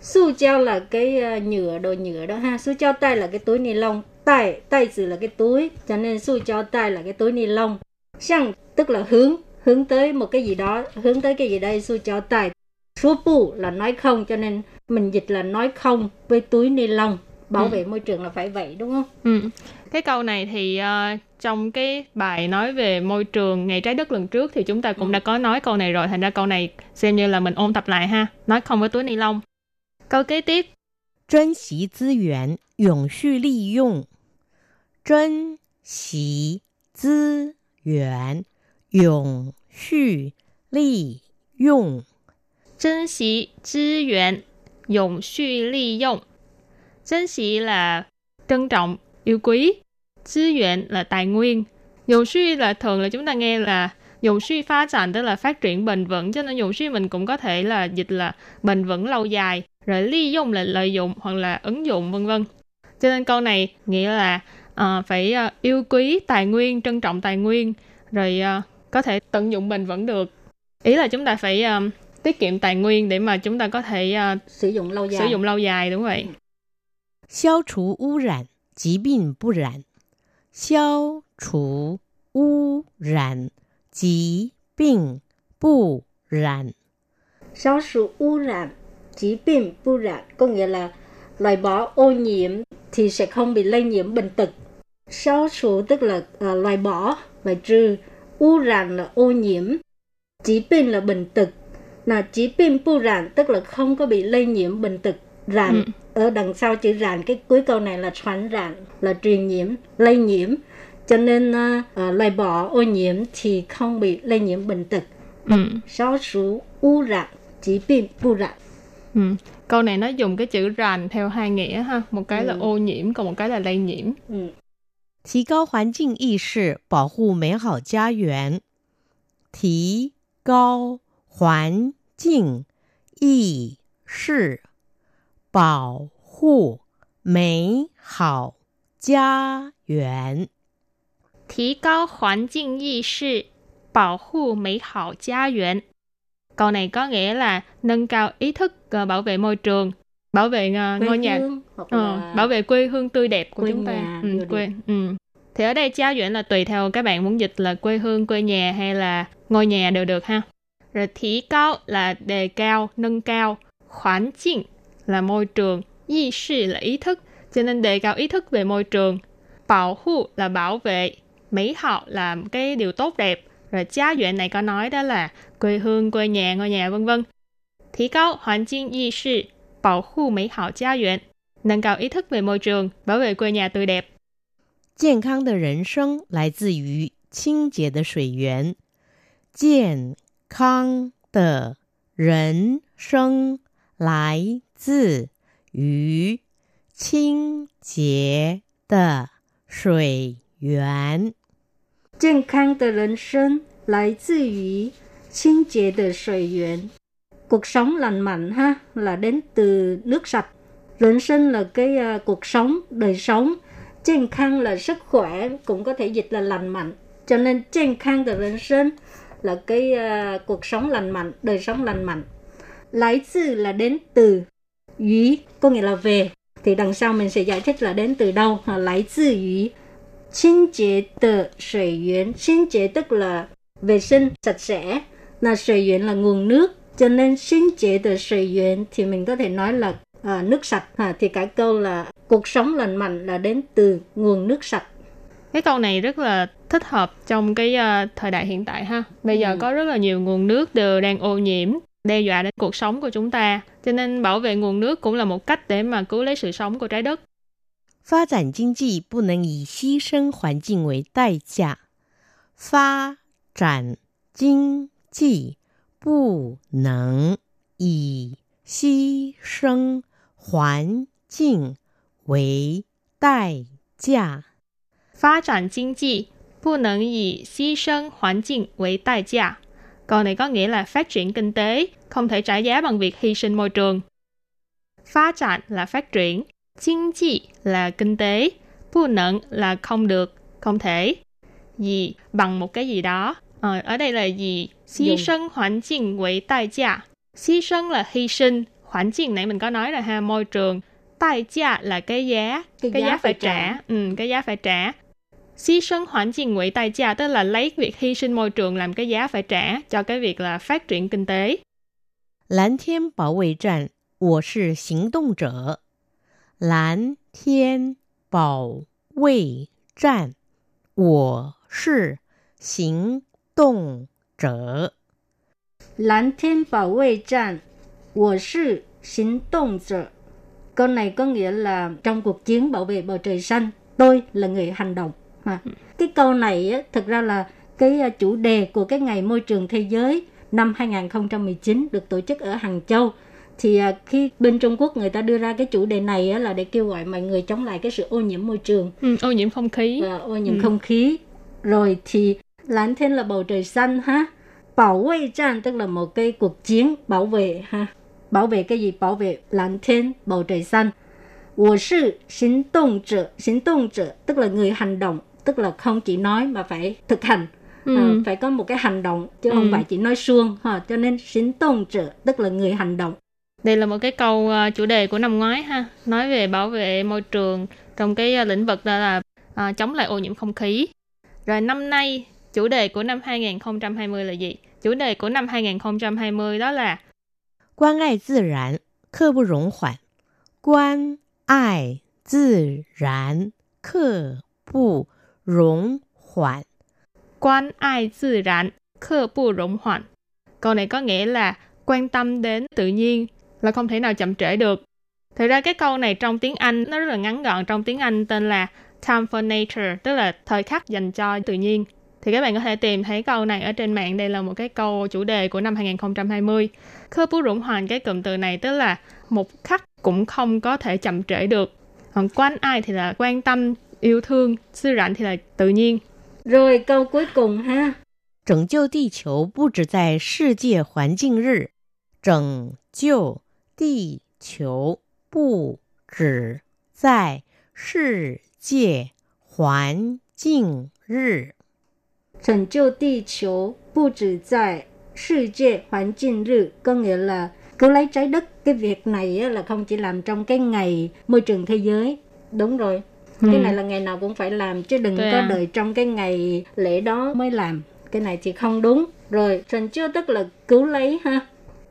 Su giao là cái ờ, nhựa đồ nhựa đó ha. Su giao tay là cái túi ni lông. Tay tay từ là cái túi, cho nên su giao tay là cái túi ni lông. Sang tức là hướng hướng tới một cái gì đó, hướng tới cái gì đây su giao tay. Số bù là nói không, cho nên mình dịch là nói không với túi ni lông. bảo ừ. vệ môi trường là phải vậy đúng không? Ừ. Cái câu này thì uh, trong cái bài nói về môi trường ngày trái đất lần trước thì chúng ta cũng ừ. đã có nói câu này rồi, thành ra câu này xem như là mình ôn tập lại ha. Nói không với túi ni lông. Câu kế tiếp. Trân xí tư yuán, yổng xu li dụng. Trân xí tư yuán, yổng xu li dụng. Trân xí tư yuán, yổng xu li dụng. Trân sĩ là trân trọng, yêu quý. Tư nguyện là tài nguyên. Dòng suy là thường là chúng ta nghe là dùng suy phá sản tức là phát triển bền vững cho nên dùng suy mình cũng có thể là dịch là bền vững lâu dài rồi ly dụng là lợi dụng hoặc là ứng dụng vân vân cho nên câu này nghĩa là uh, phải uh, yêu quý tài nguyên trân trọng tài nguyên rồi uh, có thể tận dụng bền vững được ý là chúng ta phải uh, tiết kiệm tài nguyên để mà chúng ta có thể uh, sử dụng lâu dài sử dụng lâu dài đúng vậy 消除污染，疾病不染。消除污染，疾病不染。 Sáu sự污染,疾病不染có nghĩa là loại bỏ ô nhiễm thì sẽ không bị lây nhiễm bệnh tật. Sáu sự tức là à, loại bỏ, loại trừ.污染là ô nhiễm.疾病là bệnh tật. Là疾病不染tức là không có bị lây nhiễm bệnh tật. Rạn Ừ. ở đằng sau chữ rạn cái cuối câu này là传rạn là truyền nhiễm, lây nhiễm. Cho nên à, à, loại bỏ ô nhiễm thì không bị lây nhiễm bệnh tật. ừ. Sáu sự污染, 疾病不染。 Ừ. Câu này nó dùng cái chữ ràn theo hai nghĩa ha. Một cái là Ừ. ô nhiễm, còn một cái là lây nhiễm. 嗯，提高环境意识，保护美好家园。提高环境意识， 保护美好家园。 Thí cao hoàn境意识, bảo hộ mỹ hảo gia园. Câu này có nghĩa là nâng cao ý thức ờ, bảo vệ môi trường, bảo vệ ờ, quê ngôi nhà, hương hoặc ờ, là bảo vệ quê hương tươi đẹp của quê chúng ta. nhà Ừ, tươi quê, đẹp. ừ. Thì ở đây gia园là tùy theo các bạn muốn dịch là quê hương, quê nhà hay là ngôi nhà đều được ha. Rồi thí cao là đề cao, nâng cao. Hoàn cảnh là môi trường. Ý识là ý thức. Cho nên đề cao ý thức về môi trường. Bảo hộ là bảo vệ. Mỹ hảo là cái điều tốt đẹp. Rồi gia园này có nói đó là quê hương, quê nhà, ngôi nhà vân vân. Thí cao hoàn cảnh ý识, bảo hộ mỹ hảo gia园. Nâng cao ý thức về môi trường, bảo vệ quê nhà tươi đẹp. 健康的人生来自于清洁的水源。健康的人生来 自 于清洁的水源。健康的人生来自于清洁的水源. Cuộc sống lành mạnh ha là đến từ nước sạch.人生là cái uh, cuộc sống, đời sống.健康là sức khỏe, cũng có thể dịch là lành mạnh. Cho nên 健康的人生 là cái uh, cuộc sống lành mạnh, đời sống lành mạnh. Lái từ là đến từ, ý có nghĩa là về thì đằng sau mình sẽ giải thích là đến từ đâu à, lấy từ ý Chính chế tờ sợi yến Chính chế tức là vệ sinh sạch sẽ là sợi yến là nguồn nước cho nên sinh chế từ sợi yến thì mình có thể nói là à, nước sạch à, thì cái câu là cuộc sống lành mạnh là đến từ nguồn nước sạch。Cái câu này rất là thích hợp trong cái uh, thời đại hiện tại ha bây ừ. giờ có rất là nhiều nguồn nước đều đang ô nhiễm。đe dọa đến cuộc sống của chúng ta. Cho nên bảo vệ nguồn nước cũng là một cách để mà cứu lấy sự sống của trái đất. 发展经济不能以牺牲环境为代价。发展经济不能以牺牲环境为代价。发展经济不能以牺牲环境为代价。 Câu này có nghĩa là phát triển kinh tế không thể trả giá bằng việc hy sinh môi trường. Phát triển là phát triển, kinh 济 là kinh tế, bu nận là không được, không thể. Gì bằng một cái gì đó. Ờ, ở đây là gì? Hy sinh hoàn cảnh với đại giá. Hy sinh là hy sinh, hoàn cảnh nãy mình có nói là ha môi trường. Đại giá là cái giá, cái, cái giá, giá phải trả. trả. Ừ, cái giá phải trả Hy sinh hoàn cảnh với đại giá tức là lấy việc hy sinh môi trường làm cái giá phải trả cho cái việc là phát triển kinh tế. 蓝天保卫战，我是行动者。蓝天保卫战，我是行动者。蓝天保卫战，我是行动者。Câu này có nghĩa là trong cuộc chiến bảo vệ bầu trời xanh, tôi là người hành động. À, cái câu này á, thực ra là cái à, chủ đề của cái ngày môi trường thế giới năm 2019 được tổ chức ở Hàng Châu thì à, khi bên Trung Quốc người ta đưa ra cái chủ đề này á, là để kêu gọi mọi người chống lại cái sự ô nhiễm môi trường, ừ, ô nhiễm không khí, và ô nhiễm ừ. không khí. Rồi thì lãnh thiên là bầu trời xanh ha, bảo vệ战 tức là một cái cuộc chiến bảo vệ ha, bảo vệ cái gì? Bảo vệ lãnh thiên bầu trời xanh. 我是行动者，行动者 tức là người hành động, tức là không chỉ nói mà phải thực hành. Ừ. À, phải có một cái hành động chứ ừ. không phải chỉ nói suông ha cho nên xin tôn trợ tức là người hành động. Đây là một cái câu uh, chủ đề của năm ngoái ha nói về bảo vệ môi trường trong cái uh, lĩnh vực đó là uh, chống lại ô nhiễm không khí. Rồi năm nay chủ đề của năm 2020 là gì? Chủ đề của năm 2020 đó là quan ai tự nhiên khơ bù rộng hoạn quan ai tự nhiên khơ bù 容缓. Quan ai tự rãn, khơ bu rộng hoạn. Câu này có nghĩa là quan tâm đến tự nhiên là không thể nào chậm trễ được. Thực ra cái câu này trong tiếng Anh nó rất là ngắn gọn trong tiếng Anh tên là time for nature, tức là thời khắc dành cho tự nhiên. Thì các bạn có thể tìm thấy câu này ở trên mạng. Đây là một cái câu chủ đề của năm 2020. Khơ bú rủng hoàn cái cụm từ này tức là một khắc cũng không có thể chậm trễ được. Còn quan ai thì là quan tâm yêu thương, sư rảnh thì là tự nhiên. Rồi câu cuối cùng ha. 拯救地球不止在世界环境日，拯救地球不止在世界环境日。拯救地球不止在世界环境日 có nghĩa là cứu lấy trái đất. Cái việc này là không chỉ làm trong cái ngày môi trường thế giới. Đúng rồi. Ừ. cái này là ngày nào cũng phải làm chứ đừng Đấy có à. đợi trong cái ngày lễ đó mới làm cái này thì không đúng rồi trần chưa tức là cứu lấy ha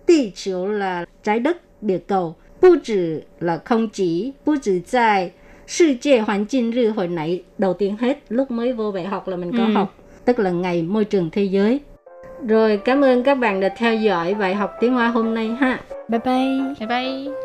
địa chiếu là trái đất địa cầu bu chỉ là không chỉ bu chỉ tại世界环境日hồi nãy đầu tiên hết lúc mới vô đại học là mình có ừ. học tức là ngày môi trường thế giới rồi cảm ơn các bạn đã theo dõi bài học tiếng Hoa hôm nay ha. Bye bye. Bye bye.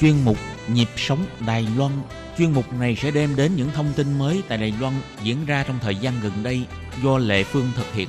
Chuyên mục Nhịp sống Đài Loan Chuyên mục này sẽ đem đến những thông tin mới tại Đài Loan diễn ra trong thời gian gần đây do Lệ Phương thực hiện.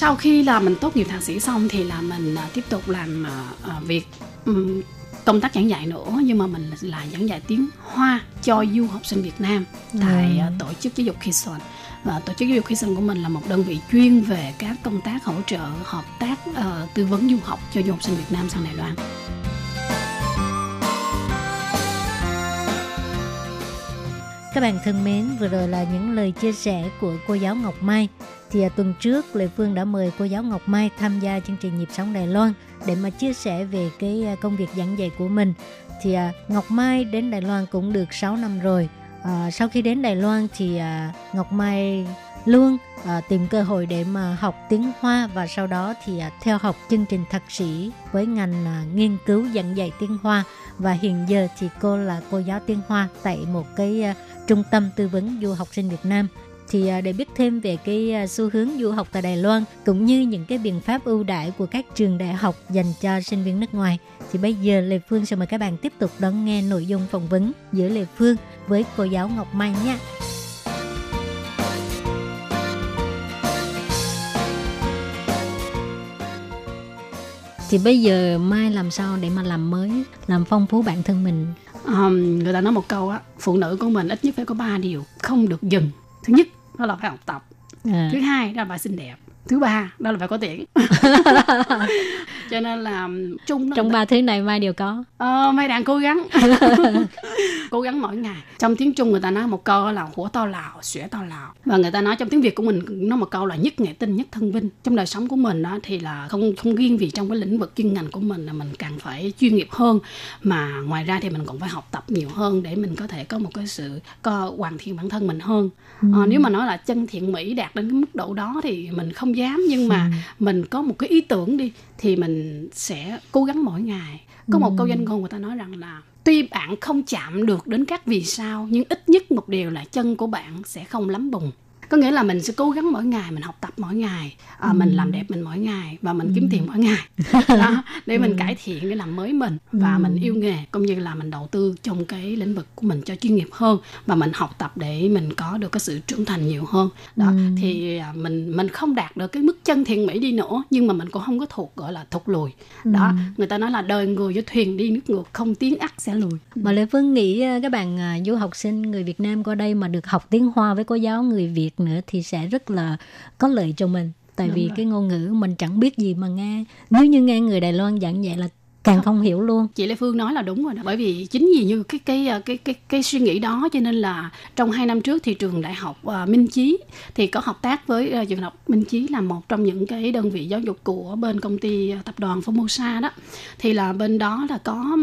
sau khi là mình tốt nghiệp thạc sĩ xong thì là mình à, tiếp tục làm à, à, việc ừm, công tác giảng dạy nữa nhưng mà mình là giảng dạy tiếng Hoa cho du học sinh Việt Nam tại à, tổ chức giáo dục Kison và tổ chức giáo dục Kison của mình là một đơn vị chuyên về các công tác hỗ trợ hợp tác ờ, tư vấn du học cho du học sinh Việt Nam sang Đài Loan. Các bạn thân mến, vừa rồi là những lời chia sẻ của cô giáo Ngọc Mai. Thì à, tuần trước Lê Phương đã mời cô giáo Ngọc Mai tham gia chương trình Nhịp sống Đài Loan để mà chia sẻ về cái à, công việc giảng dạy của mình. Thì à, Ngọc Mai đến Đài Loan cũng được 6 năm rồi. À, sau khi đến Đài Loan thì à, Ngọc Mai luôn à, tìm cơ hội để mà học tiếng Hoa và sau đó thì à, theo học chương trình thạc sĩ với ngành à, nghiên cứu giảng dạy tiếng Hoa và hiện giờ thì cô là cô giáo tiếng Hoa tại một cái à, trung tâm tư vấn du học sinh Việt Nam thì à, để biết thêm về cái à, xu hướng du học tại Đài Loan cũng như những cái biện pháp ưu đãi của các trường đại học dành cho sinh viên nước ngoài thì bây giờ Lê Phương sẽ mời các bạn tiếp tục đón nghe nội dung phỏng vấn giữa Lê Phương với cô giáo Ngọc Mai nha. Thì bây giờ Mai làm sao để mà làm mới, làm phong phú bản thân mình um, người ta nói một câu á, phụ nữ của mình ít nhất phải có ba điều không được dừng. Thứ nhất đó là phải học tập. à, Thứ hai đó là phải xinh đẹp. Thứ ba đó là phải có tiền. Cho nên là chung trong ba thứ này Mai đều có. Ờ, mai đang cố gắng. Cố gắng mỗi ngày. Trong tiếng trung người ta nói một câu là hủa to lào xỉa to lào. Và người ta nói trong tiếng việt của mình nói một câu là nhất nghệ tinh nhất thân vinh. Trong đời sống của mình đó thì là không không riêng vì trong cái lĩnh vực chuyên ngành của mình là mình càng phải chuyên nghiệp hơn mà ngoài ra thì mình còn phải học tập nhiều hơn để mình có thể có một cái sự có hoàn thiện bản thân mình hơn. Ờ, nếu mà nói là chân thiện mỹ đạt đến cái mức độ đó thì mình không dám nhưng mà mình có một cái ý tưởng đi thì mình sẽ cố gắng mỗi ngày. Có một câu danh ngôn người ta nói rằng là tuy bạn không chạm được đến các vì sao nhưng ít nhất một điều là chân của bạn sẽ không lắm bùn có nghĩa là mình sẽ cố gắng mỗi ngày mình học tập mỗi ngày. À, mình làm đẹp mình mỗi ngày và mình kiếm tiền mỗi ngày. Đó, để mình cải thiện để làm mới mình và mình yêu nghề cũng như là mình đầu tư trong cái lĩnh vực của mình cho chuyên nghiệp hơn và mình học tập để mình có được cái sự trưởng thành nhiều hơn. Đó thì à, mình mình không đạt được cái mức chân thiện mỹ đi nữa nhưng mà mình cũng không có thuộc gọi là thụt lùi. Đó người ta nói là đời người với thuyền đi nước ngược không tiến ắt sẽ lùi. Mà Lê Phương nghĩ à, các bạn du học sinh người Việt Nam qua đây mà được học tiếng Hoa với cô giáo người Việt nữa thì sẽ rất là có lợi cho mình. Tại Đúng vì rồi. cái ngôn ngữ mình chẳng biết gì mà nghe. Nếu như nghe người Đài Loan giảng dạy là càng không. hiểu luôn. chị Lê Phương nói là đúng rồi đó bởi vì chính vì như cái cái cái cái cái suy nghĩ đó cho nên là trong hai năm trước thì trường đại học à, Minh Chí thì có hợp tác với à, trường đại học Minh Chí là một trong những cái đơn vị giáo dục của bên công ty tập đoàn Formosa đó. Thì là bên đó là có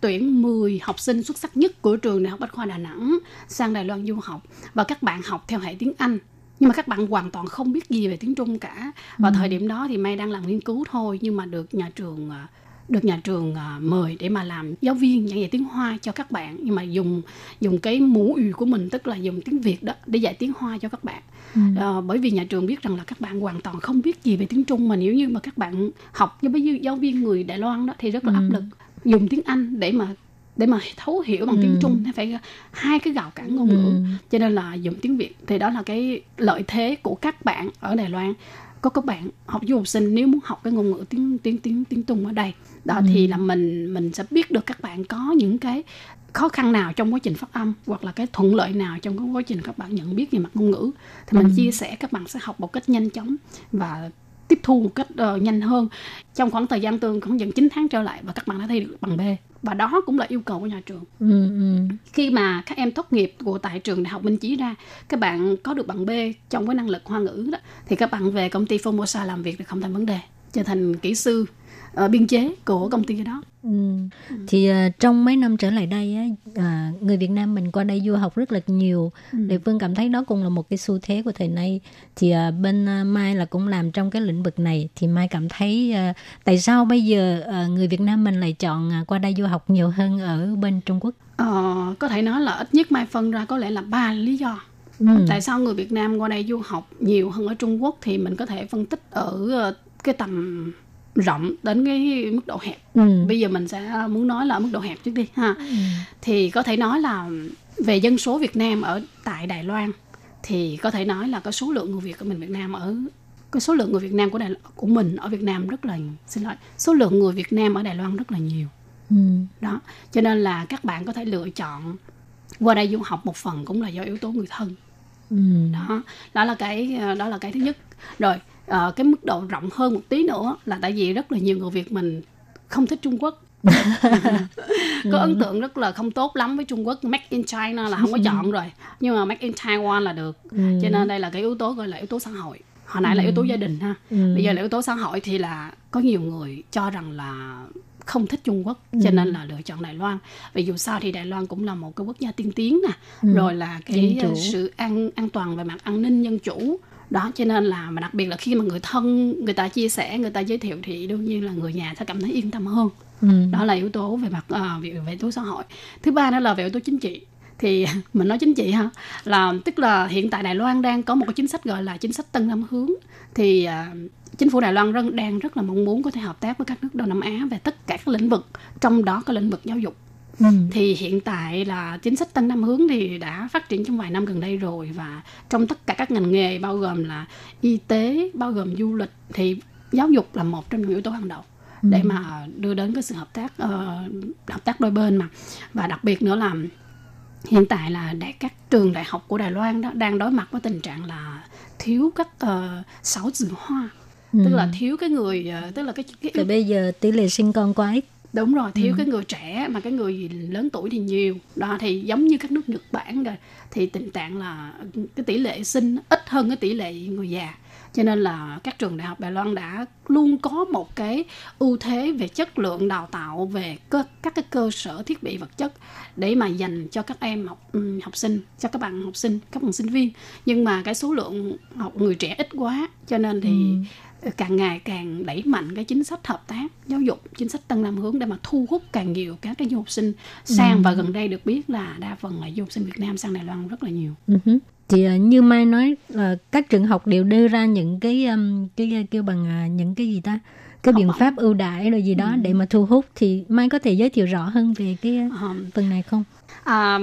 tuyển 10 học sinh xuất sắc nhất của trường đại học Bách khoa Đà Nẵng sang Đài Loan du học. Và các bạn học theo hệ tiếng Anh. Nhưng mà các bạn hoàn toàn không biết gì về tiếng Trung cả. Và thời điểm đó thì May đang làm nghiên cứu thôi nhưng mà được nhà trường được nhà trường à, mời để mà làm giáo viên giảng dạy tiếng Hoa cho các bạn. Nhưng mà dùng dùng cái mũ ủy của mình tức là dùng tiếng Việt đó để dạy tiếng Hoa cho các bạn. Ờ, bởi vì nhà trường biết rằng là các bạn hoàn toàn không biết gì về tiếng Trung mà nếu như mà các bạn học với giáo viên người Đài Loan đó thì rất là áp lực dùng tiếng Anh để mà để mà thấu hiểu bằng tiếng Trung thì phải hai cái rào cản ngôn ngữ. Cho nên là dùng tiếng Việt. Thì đó là cái lợi thế của các bạn ở Đài Loan. Có các bạn học du học sinh nếu muốn học cái ngôn ngữ tiếng tiếng tiếng tiếng Trung ở đây đó thì là mình mình sẽ biết được các bạn có những cái khó khăn nào trong quá trình phát âm hoặc là cái thuận lợi nào trong cái quá trình các bạn nhận biết về mặt ngôn ngữ. Thì mình chia sẻ các bạn sẽ học một cách nhanh chóng và tiếp thu một cách ờ, nhanh hơn. Trong khoảng thời gian tương khoảng chừng 9 tháng trở lại và các bạn đã thi được bằng B. Và đó cũng là yêu cầu của nhà trường. Ừ, ừ. khi mà các em tốt nghiệp của tại trường đại học Minh Chí ra các bạn có được bằng B trong cái năng lực hoa ngữ đó thì các bạn về công ty Formosa làm việc thì không thành vấn đề trở thành kỹ sư ờ, biên chế của công ty đó Ừ. Thì à, trong mấy năm trở lại đây á, à, người Việt Nam mình qua đây du học rất là nhiều. Ừ. Địa Phương cảm thấy đó cũng là một cái xu thế của thời nay. Thì à, bên à, Mai là cũng làm trong cái lĩnh vực này. Thì Mai cảm thấy à, tại sao bây giờ à, người Việt Nam mình lại chọn à, qua đây du học nhiều hơn ở bên Trung Quốc? Ờ, có thể nói là ít nhất mai phân ra có lẽ là ba lý do Ừ. tại sao người Việt Nam qua đây du học nhiều hơn ở Trung Quốc thì mình có thể phân tích ở cái tầm rộng đến cái mức độ hẹp Ừ. bây giờ mình sẽ muốn nói là ở mức độ hẹp trước đi ha thì có thể nói là về dân số Việt Nam ở tại Đài Loan thì có thể nói là có số lượng người Việt của mình Việt Nam ở cái số lượng người Việt Nam của Đài của mình ở Việt Nam rất là xin lỗi số lượng người Việt Nam ở Đài Loan rất là nhiều Ừ. đó cho nên là các bạn có thể lựa chọn qua đây du học một phần cũng là do yếu tố người thân Ừ. đó đó là cái đó là cái thứ nhất rồi ờ, cái mức độ rộng hơn một tí nữa là tại vì rất là nhiều người Việt mình không thích Trung Quốc. Có ấn tượng rất là không tốt lắm với Trung Quốc. Make in China là không có chọn rồi. Nhưng mà Make in Taiwan là được. Ừ. cho nên đây là cái yếu tố gọi là yếu tố xã hội. Hồi nãy là yếu tố gia đình ha. Ừ. bây giờ là yếu tố xã hội thì là có nhiều người cho rằng là không thích Trung Quốc cho nên là lựa chọn Đài Loan. Vì dù sao thì Đài Loan cũng là một cái quốc gia tiên tiến nè. Rồi là cái sự an an toàn về mặt an ninh dân chủ đó cho nên là mà đặc biệt là khi mà người thân người ta chia sẻ người ta giới thiệu thì đương nhiên là người nhà sẽ cảm thấy yên tâm hơn. Ừ. đó là yếu tố về mặt à, về, về yếu tố xã hội. Thứ ba đó là về yếu tố chính trị. Thì mình nói chính trị ha là tức là hiện tại Đài Loan đang có một cái chính sách gọi là chính sách Tân Nam hướng. Thì à, chính phủ Đài Loan rất, đang rất là mong muốn có thể hợp tác với các nước Đông Nam Á về tất cả các lĩnh vực trong đó có lĩnh vực giáo dục Ừ. thì hiện tại là chính sách Tân Nam hướng thì đã phát triển trong vài năm gần đây rồi và trong tất cả các ngành nghề bao gồm là y tế bao gồm du lịch thì giáo dục là một trong những yếu tố hàng đầu để mà đưa đến cái sự hợp tác ờ, hợp tác đôi bên mà và đặc biệt nữa là hiện tại là đại các trường đại học của Đài Loan đó đang đối mặt với tình trạng là thiếu các uh, sáu từ hoa tức là thiếu cái người ờ, tức là cái, cái Tại bây giờ tỷ lệ sinh con quá ít. Đúng rồi thiếu cái người trẻ mà cái người lớn tuổi thì nhiều. Đó thì giống như các nước Nhật Bản rồi thì tình trạng là cái tỷ lệ sinh ít hơn cái tỷ lệ người già. Cho nên là các trường đại học Đài Loan đã luôn có một cái ưu thế về chất lượng đào tạo về cơ, các cái cơ sở thiết bị vật chất để mà dành cho các em học ừm, học sinh cho các bạn học sinh các bạn sinh viên. Nhưng mà cái số lượng học người trẻ ít quá cho nên thì càng ngày càng đẩy mạnh cái chính sách hợp tác giáo dục chính sách tân nam hướng để mà thu hút càng nhiều các cái du học sinh sang và gần đây được biết là đa phần là du học sinh Việt Nam sang Đài Loan rất là nhiều. Ừ hứ. Thì à, như Mai nói là các trường học đều đưa ra những cái um, cái kêu bằng à, những cái gì ta? Cái biện pháp ưu đãi rồi gì đó để mà thu hút. Thì Mai có thể giới thiệu rõ hơn về cái Ờm, phần này không? À,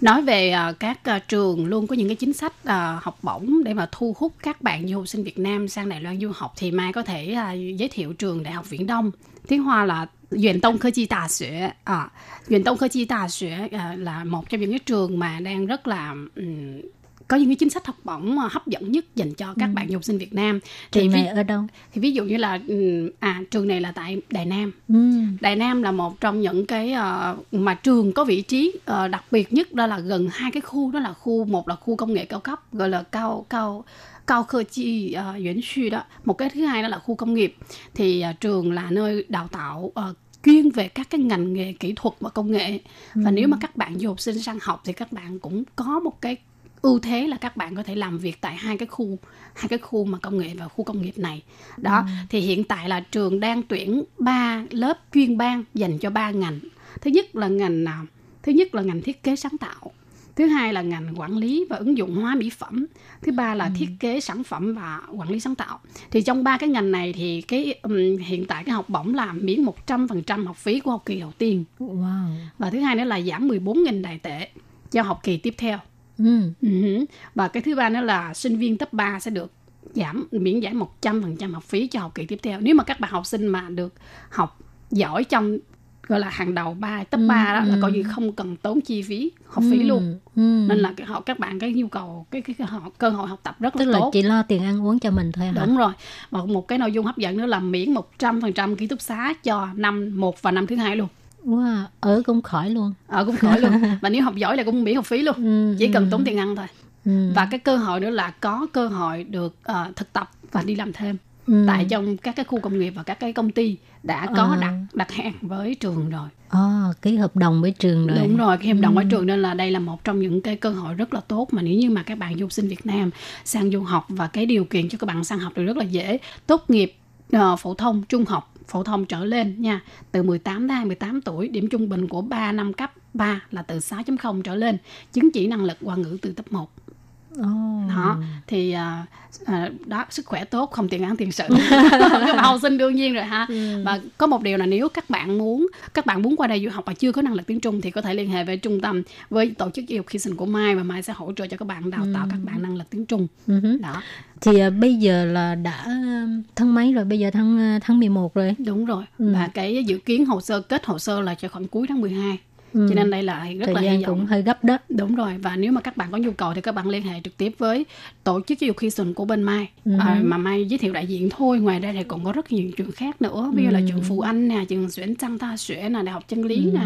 nói về uh, các uh, trường luôn có những cái chính sách uh, học bổng để mà thu hút các bạn du học sinh Việt Nam sang Đài Loan du học thì mai có thể uh, giới thiệu trường Đại học Viễn Đông. Tiếng Hoa là Viện Tông Khơ Chi Tà Xuyễn à, Viện Tông Khơ Chi Tà Xuyễn là một trong những cái trường mà đang rất là um, có những cái chính sách học bổng à, hấp dẫn nhất dành cho các bạn du học sinh Việt Nam. Thì Trường ví, này ở đâu? thì ví dụ như là ừm, à trường này là tại Đài Nam. Ừ. Đài Nam là một trong những cái ờ, mà trường có vị trí ờ, đặc biệt nhất đó là gần hai cái khu đó là khu một là khu công nghệ cao cấp gọi là cao cao cao 科技 uh, Xu đó. Một cái thứ hai đó là khu công nghiệp. Thì ờ, trường là nơi đào tạo ờ, chuyên về các cái ngành nghề kỹ thuật và công nghệ. Và nếu mà các bạn du học sinh sang học thì các bạn cũng có một cái ưu thế là các bạn có thể làm việc tại hai cái khu hai cái khu mà công nghệ và khu công nghiệp này. Đó thì hiện tại là trường đang tuyển ba lớp chuyên ban dành cho ba ngành. Thứ nhất là ngành nào thứ nhất là ngành thiết kế sáng tạo thứ hai là ngành quản lý và ứng dụng hóa mỹ phẩm thứ ba là thiết kế sản phẩm và quản lý sáng tạo. Thì trong ba cái ngành này thì cái ừm, hiện tại cái học bổng là miễn 100% học phí của học kỳ đầu tiên. Wow. và thứ hai nữa là giảm 14.000 đài tệ cho học kỳ tiếp theo Ừ. Ừ. Và cái thứ ba nữa là sinh viên cấp 3 sẽ được giảm miễn giảm 100% học phí cho học kỳ tiếp theo. Nếu mà các bạn học sinh mà được học giỏi trong gọi là hàng đầu ba top 3 đó là coi như không cần tốn chi phí học phí luôn Ừ. nên là họ các bạn cái nhu cầu cái cái, cái họ, cơ hội học tập rất là tức là tốt chỉ lo tiền ăn uống cho mình thôi hả? đúng rồi và một cái nội dung hấp dẫn nữa là miễn 100% ký túc xá cho năm một và năm thứ hai luôn Wow, ở cũng khỏi luôn. ở cũng khỏi luôn và nếu học giỏi là cũng miễn học phí luôn Ừ, chỉ cần ừ. tốn tiền ăn thôi Ừ. và cái cơ hội nữa là có cơ hội được ờ, thực tập và đi làm thêm Ừ. tại trong các cái khu công nghiệp và các cái công ty đã có À. đặt đặt hàng với trường rồi À, ký hợp đồng với trường rồi. đúng rồi cái hợp đồng ở trường nên là đây là một trong những cái cơ hội rất là tốt mà nếu như mà các bạn du học sinh Việt Nam sang du học và cái điều kiện cho các bạn sang học đều rất là dễ tốt nghiệp ờ, phổ thông trung học phổ thông trở lên nha. Từ 18 đến 28 tuổi, điểm trung bình của 3 năm cấp 3 là từ 6.0 trở lên, chứng chỉ năng lực ngoại ngữ từ cấp 1 Oh. đó thì à, à, đó sức khỏe tốt không tiền ăn tiền sự. Các bạn học sinh đương nhiên rồi ha. Và có một điều là nếu các bạn muốn các bạn muốn qua đây du học và chưa có năng lực tiếng Trung thì có thể liên hệ với trung tâm với tổ chức education của Mai và Mai sẽ hỗ trợ cho các bạn đào tạo các bạn năng lực tiếng Trung. Ừ đó. Thì à, bây giờ là đã tháng mấy rồi? Bây giờ tháng à, tháng 11 rồi. đúng rồi. Ừ. và cái dự kiến hồ sơ kết hồ sơ là cho khoảng cuối tháng 12 Ừ. cho nên đây là rất Thời là hy gian vọng cũng hơi gấp đó. Đúng rồi và nếu mà các bạn có nhu cầu thì các bạn liên hệ trực tiếp với tổ chức giáo dục của bên Mai Ừ. à, mà Mai giới thiệu đại diện thôi ngoài ra thì còn có rất nhiều trường khác nữa ví dụ Ừ. là trường Phú Anh nè trường Xuyển Trăng Tha Xuyển nè đại học Chân Lý nè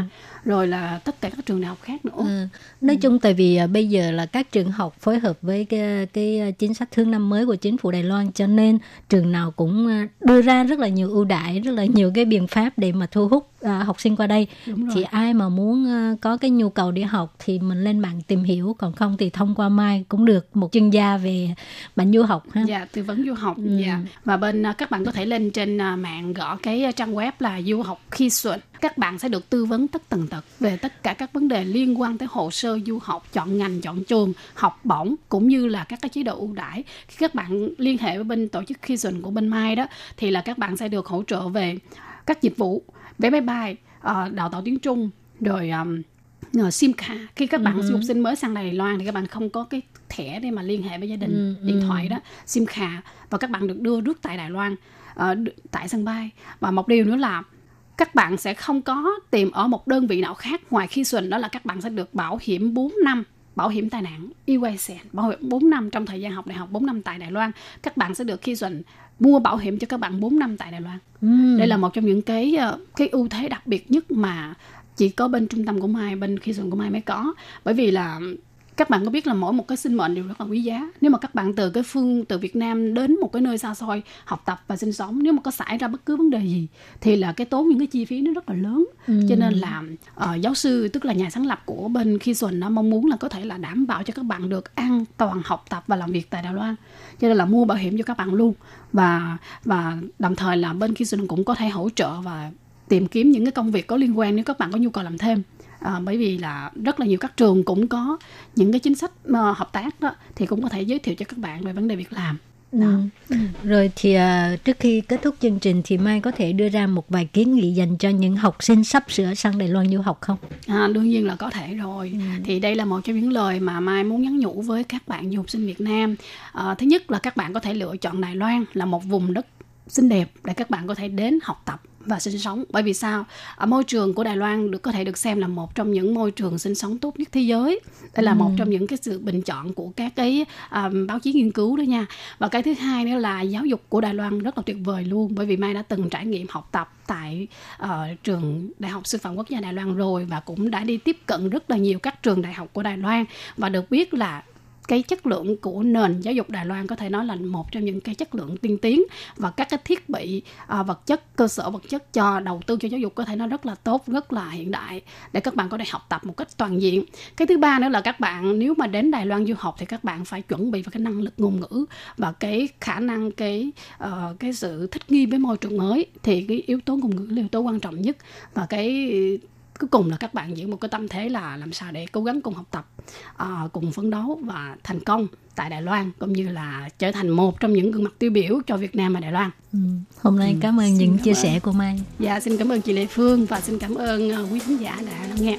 rồi là tất cả các trường đại học khác nữa Ừ. Nói chung tại vì à, bây giờ là các trường học phối hợp với cái, cái à, chính sách thương năm mới của chính phủ Đài Loan cho nên trường nào cũng à, đưa ra rất là nhiều ưu đãi, rất là nhiều cái biện pháp để mà thu hút à, học sinh qua đây. Thì ai mà muốn à, có cái nhu cầu đi học thì mình lên mạng tìm hiểu, còn không thì thông qua Mai cũng được một chuyên gia về bạn du học ha. Dạ, tư vấn du học. Ừ. Dạ. Và bên à, các bạn có thể lên trên à, mạng gõ cái à, trang web là du học khi xuân. Các bạn sẽ được tư vấn tất tần tật về tất cả các vấn đề liên quan tới hồ sơ du học, chọn ngành, chọn trường, học bổng cũng như là các cái chế độ ưu đãi. Khi các bạn liên hệ với bên tổ chức khi xuân của bên Mai đó thì là các bạn sẽ được hỗ trợ về các dịch vụ vé máy bay, ờ, đào tạo tiếng Trung, rồi um, sim card. Khi các bạn du học sinh mới sang Đài Loan thì các bạn không có cái thẻ để mà liên hệ với gia đình Ừ, điện thoại đó sim card. Và các bạn được đưa rước tại Đài Loan đ- tại sân bay. Và một điều nữa là các bạn sẽ không có tìm ở một đơn vị nào khác ngoài khi xuân đó là các bạn sẽ được bảo hiểm 4 năm bảo hiểm tai nạn EYSEN bảo hiểm 4 năm trong thời gian học đại học 4 năm tại Đài Loan. Các bạn sẽ được khi xuân mua bảo hiểm cho các bạn 4 năm tại Đài Loan Ừ. đây là một trong những cái ờ, cái ưu thế đặc biệt nhất mà chỉ có bên trung tâm của Mai bên khi xuân của Mai mới có bởi vì là các bạn có biết là mỗi một cái sinh mệnh đều rất là quý giá. Nếu mà các bạn từ cái phương từ Việt Nam đến một cái nơi xa xôi học tập và sinh sống nếu mà có xảy ra bất cứ vấn đề gì thì là cái tốn những cái chi phí nó rất là lớn. Cho nên là ờ, giáo sư tức là nhà sáng lập của bên khi xuân nó mong muốn là có thể là đảm bảo cho các bạn được an toàn học tập và làm việc tại Đài Loan. Cho nên là mua bảo hiểm cho các bạn luôn. Và và đồng thời là bên khi xuân cũng có thể hỗ trợ và tìm kiếm những cái công việc có liên quan nếu các bạn có nhu cầu làm thêm à, bởi vì là rất là nhiều các trường cũng có những cái chính sách ờ, hợp tác đó thì cũng có thể giới thiệu cho các bạn về vấn đề việc làm Ừ. Rồi thì à, trước khi kết thúc chương trình thì Mai có thể đưa ra một vài kiến nghị dành cho những học sinh sắp sửa sang Đài Loan du học không? À, đương nhiên là có thể rồi. Thì đây là một trong những lời mà Mai muốn nhắn nhủ với các bạn du học sinh Việt Nam. À, thứ nhất là các bạn có thể lựa chọn Đài Loan là một vùng đất xinh đẹp để các bạn có thể đến học tập và sinh sống. Bởi vì sao? Ở môi trường của Đài Loan được có thể được xem là một trong những môi trường sinh sống tốt nhất thế giới. Đây là một trong những cái sự bình chọn của các cái à, báo chí nghiên cứu đó nha. Và cái thứ hai nữa là giáo dục của Đài Loan rất là tuyệt vời luôn. Bởi vì Mai đã từng trải nghiệm học tập tại ờ, trường Đại học Sư phạm Quốc gia Đài Loan rồi và cũng đã đi tiếp cận rất là nhiều các trường đại học của Đài Loan. Và được biết là cái chất lượng của nền giáo dục Đài Loan có thể nói là một trong những cái chất lượng tiên tiến và các cái thiết bị à, vật chất cơ sở vật chất cho đầu tư cho giáo dục có thể nói rất là tốt rất là hiện đại để các bạn có thể học tập một cách toàn diện. Cái thứ ba nữa là các bạn nếu mà đến Đài Loan du học thì các bạn phải chuẩn bị vào cái năng lực ngôn ngữ và cái khả năng cái uh, cái sự thích nghi với môi trường mới thì cái yếu tố ngôn ngữ là yếu tố quan trọng nhất. Và cái cuối cùng là các bạn giữ một cái tâm thế là làm sao để cố gắng cùng học tập à, cùng phấn đấu và thành công tại Đài Loan cũng như là trở thành một trong những gương mặt tiêu biểu cho Việt Nam và Đài Loan. Ừ. Hôm nay cảm ơn những chia sẻ của Mai. Dạ xin cảm ơn chị Lê Phương và xin cảm ơn ờ, quý khán giả đã lắng nghe.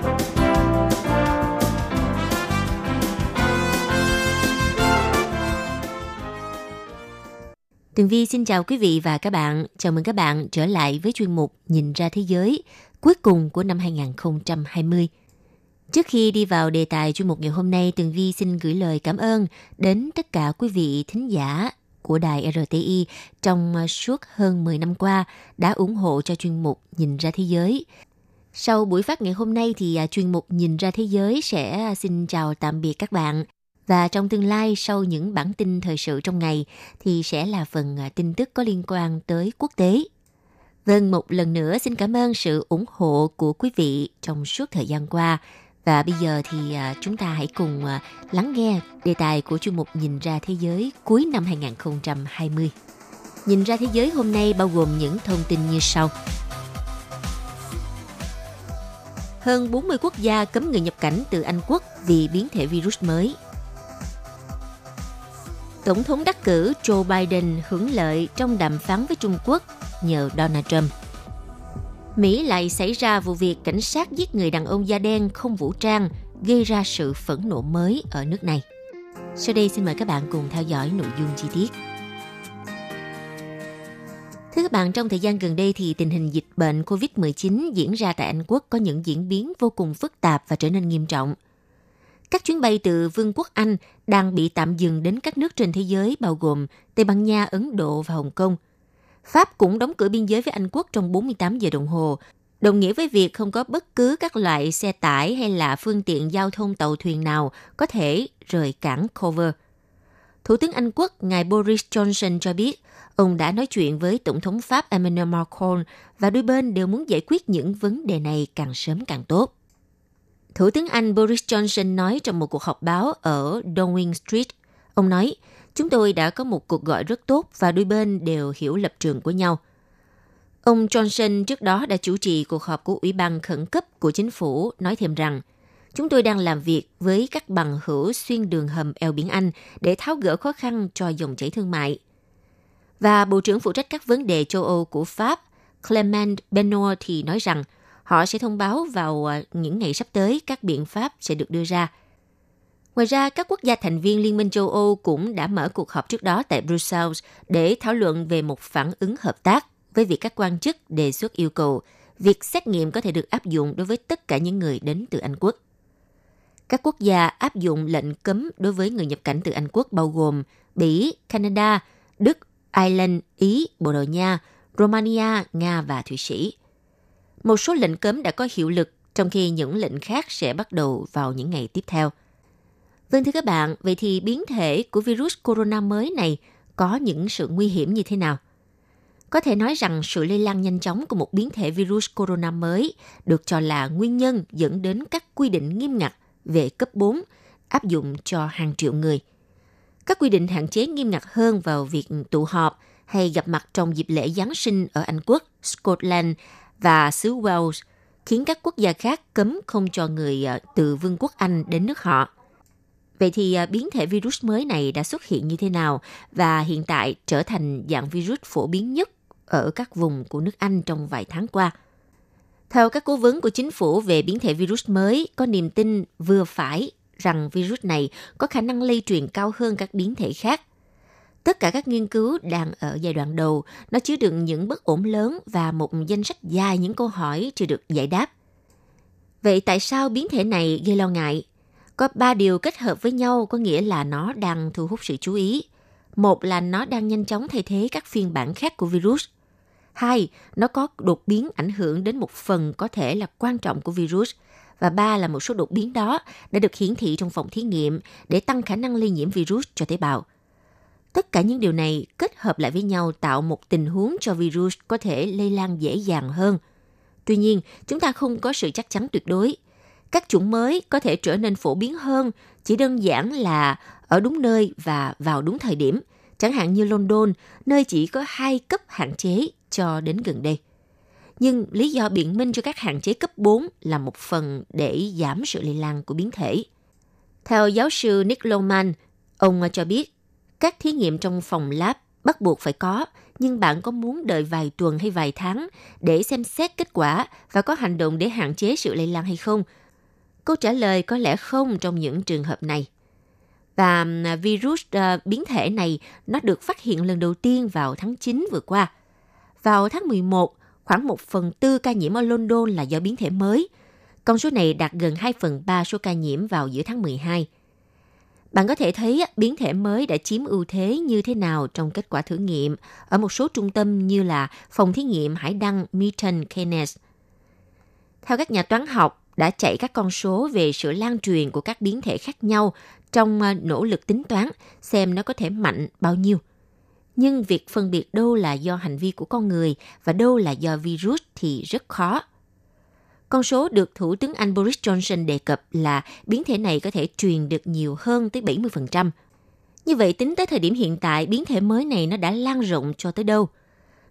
Tường Vi xin chào quý vị và các bạn. Chào mừng các bạn trở lại với chuyên mục Nhìn ra thế giới cuối cùng của năm 2020. Trước khi đi vào đề tài chuyên mục ngày hôm nay, Tường Vi xin gửi lời cảm ơn đến tất cả quý vị thính giả của đài RTI trong suốt hơn 10 năm qua đã ủng hộ cho chuyên mục Nhìn ra thế giới. Sau buổi phát ngày hôm nay thì à, chuyên mục Nhìn ra thế giới sẽ à, xin chào tạm biệt các bạn. Và trong tương lai sau những bản tin thời sự trong ngày thì sẽ là phần à, tin tức có liên quan tới quốc tế. Vâng, một lần nữa xin cảm ơn sự ủng hộ của quý vị trong suốt thời gian qua. Và bây giờ thì à, chúng ta hãy cùng à, lắng nghe đề tài của chuyên mục Nhìn ra thế giới cuối năm 2020. Nhìn ra thế giới hôm nay bao gồm những thông tin như sau. Hơn 40 quốc gia cấm người nhập cảnh từ Anh Quốc vì biến thể virus mới. Tổng thống đắc cử Joe Biden hưởng lợi trong đàm phán với Trung Quốc nhờ Donald Trump. Mỹ lại xảy ra vụ việc cảnh sát giết người đàn ông da đen không vũ trang, gây ra sự phẫn nộ mới ở nước này. Sau đây xin mời các bạn cùng theo dõi nội dung chi tiết. Thưa các bạn, trong thời gian gần đây thì tình hình dịch bệnh COVID-19 diễn ra tại Anh Quốc có những diễn biến vô cùng phức tạp và trở nên nghiêm trọng. Các chuyến bay từ Vương quốc Anh đang bị tạm dừng đến các nước trên thế giới bao gồm Tây Ban Nha, Ấn Độ và Hồng Kông. Pháp cũng đóng cửa biên giới với Anh Quốc trong 48 giờ đồng hồ, đồng nghĩa với việc không có bất cứ các loại xe tải hay là phương tiện giao thông tàu thuyền nào có thể rời cảng Dover. Thủ tướng Anh Quốc ngài Boris Johnson cho biết ông đã nói chuyện với Tổng thống Pháp Emmanuel Macron và đôi bên đều muốn giải quyết những vấn đề này càng sớm càng tốt. Thủ tướng Anh Boris Johnson nói trong một cuộc họp báo ở Downing Street. Ông nói, chúng tôi đã có một cuộc gọi rất tốt và đôi bên đều hiểu lập trường của nhau. Ông Johnson trước đó đã chủ trì cuộc họp của Ủy ban khẩn cấp của chính phủ, nói thêm rằng, chúng tôi đang làm việc với các bằng hữu xuyên đường hầm eo biển Anh để tháo gỡ khó khăn cho dòng chảy thương mại. Và Bộ trưởng phụ trách các vấn đề châu Âu của Pháp, Clement Benoit thì nói rằng họ sẽ thông báo vào à, những ngày sắp tới các biện pháp sẽ được đưa ra. Ngoài ra, các quốc gia thành viên Liên minh châu Âu cũng đã mở cuộc họp trước đó tại Brussels để thảo luận về một phản ứng hợp tác với việc các quan chức đề xuất yêu cầu việc xét nghiệm có thể được áp dụng đối với tất cả những người đến từ Anh quốc. Các quốc gia áp dụng lệnh cấm đối với người nhập cảnh từ Anh quốc bao gồm Bỉ, Canada, Đức, Ireland, Ý, Bồ Đào Nha, Romania, Nga và Thụy Sĩ. Một số lệnh cấm đã có hiệu lực, trong khi những lệnh khác sẽ bắt đầu vào những ngày tiếp theo. Vâng thưa các bạn, vậy thì biến thể của virus corona mới này có những sự nguy hiểm như thế nào? Có thể nói rằng sự lây lan nhanh chóng của một biến thể virus corona mới được cho là nguyên nhân dẫn đến các quy định nghiêm ngặt về cấp 4 áp dụng cho hàng triệu người. Các quy định hạn chế nghiêm ngặt hơn vào việc tụ họp hay gặp mặt trong dịp lễ Giáng sinh ở Anh Quốc, Scotland và xứ Wales, khiến các quốc gia khác cấm không cho người ờ, từ Vương quốc Anh đến nước họ. Vậy thì ờ, biến thể virus mới này đã xuất hiện như thế nào và hiện tại trở thành dạng virus phổ biến nhất ở các vùng của nước Anh trong vài tháng qua? Theo các cố vấn của chính phủ về biến thể virus mới, có niềm tin vừa phải rằng virus này có khả năng lây truyền cao hơn các biến thể khác Tất cả các nghiên cứu đang ở giai đoạn đầu, nó chứa đựng những bất ổn lớn và một danh sách dài những câu hỏi chưa được giải đáp. Vậy tại sao biến thể này gây lo ngại? Có ba điều kết hợp với nhau có nghĩa là nó đang thu hút sự chú ý. Một là nó đang nhanh chóng thay thế các phiên bản khác của virus. Hai, nó có đột biến ảnh hưởng đến một phần có thể là quan trọng của virus. Và ba là một số đột biến đó đã được hiển thị trong phòng thí nghiệm để tăng khả năng lây nhiễm virus cho tế bào. Tất cả những điều này kết hợp lại với nhau tạo một tình huống cho virus có thể lây lan dễ dàng hơn. Tuy nhiên, chúng ta không có sự chắc chắn tuyệt đối. Các chủng mới có thể trở nên phổ biến hơn, chỉ đơn giản là ở đúng nơi và vào đúng thời điểm, chẳng hạn như London, nơi chỉ có hai cấp hạn chế cho đến gần đây. Nhưng lý do biện minh cho các hạn chế cấp 4 là một phần để giảm sự lây lan của biến thể. Theo giáo sư Nick Lohmann, ông cho biết các thí nghiệm trong phòng lab bắt buộc phải có, nhưng bạn có muốn đợi vài tuần hay vài tháng để xem xét kết quả và có hành động để hạn chế sự lây lan hay không? Câu trả lời có lẽ không trong những trường hợp này. Và à, virus uh, biến thể này nó được phát hiện lần đầu tiên vào tháng 9 vừa qua. Vào tháng 11, khoảng 1 phần tư ca nhiễm ở London là do biến thể mới. Con số này đạt gần 2 phần 3 số ca nhiễm vào giữa tháng 12. Bạn có thể thấy biến thể mới đã chiếm ưu thế như thế nào trong kết quả thử nghiệm ở một số trung tâm như là phòng thí nghiệm hải đăng Milton Keynes. Theo các nhà toán học, đã chạy các con số về sự lan truyền của các biến thể khác nhau trong à, nỗ lực tính toán xem nó có thể mạnh bao nhiêu. Nhưng việc phân biệt đâu là do hành vi của con người và đâu là do virus thì rất khó. Con số được Thủ tướng Anh Boris Johnson đề cập là biến thể này có thể truyền được nhiều hơn tới 70%. Như vậy tính tới thời điểm hiện tại, biến thể mới này nó đã lan rộng cho tới đâu?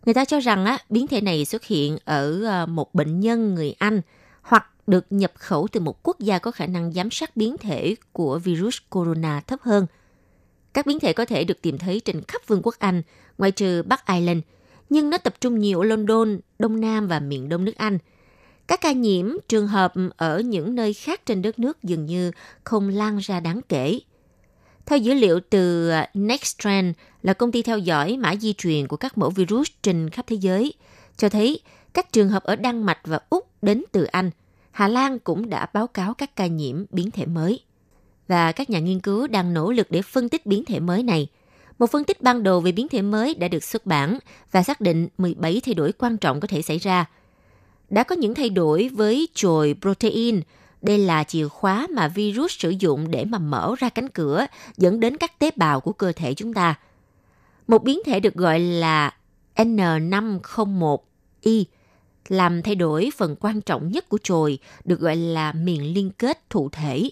Người ta cho rằng á, biến thể này xuất hiện ở ờ, một bệnh nhân người Anh hoặc được nhập khẩu từ một quốc gia có khả năng giám sát biến thể của virus corona thấp hơn. Các biến thể có thể được tìm thấy trên khắp vương quốc Anh, ngoại trừ Bắc Ireland, nhưng nó tập trung nhiều ở London, Đông Nam và miền Đông nước Anh – các ca nhiễm trường hợp ở những nơi khác trên đất nước dường như không lan ra đáng kể. Theo dữ liệu từ à, Nexttrend là công ty theo dõi mã di truyền của các mẫu virus trên khắp thế giới, cho thấy các trường hợp ở Đan Mạch và Úc đến từ Anh. Hà Lan cũng đã báo cáo các ca nhiễm biến thể mới. Và các nhà nghiên cứu đang nỗ lực để phân tích biến thể mới này. Một phân tích ban đầu về biến thể mới đã được xuất bản và xác định 17 thay đổi quan trọng có thể xảy ra – đã có những thay đổi với chồi protein. Đây là chìa khóa mà virus sử dụng để mà mở ra cánh cửa, dẫn đến các tế bào của cơ thể chúng ta. Một biến thể được gọi là N501Y làm thay đổi phần quan trọng nhất của chồi, được gọi là miền liên kết thụ thể.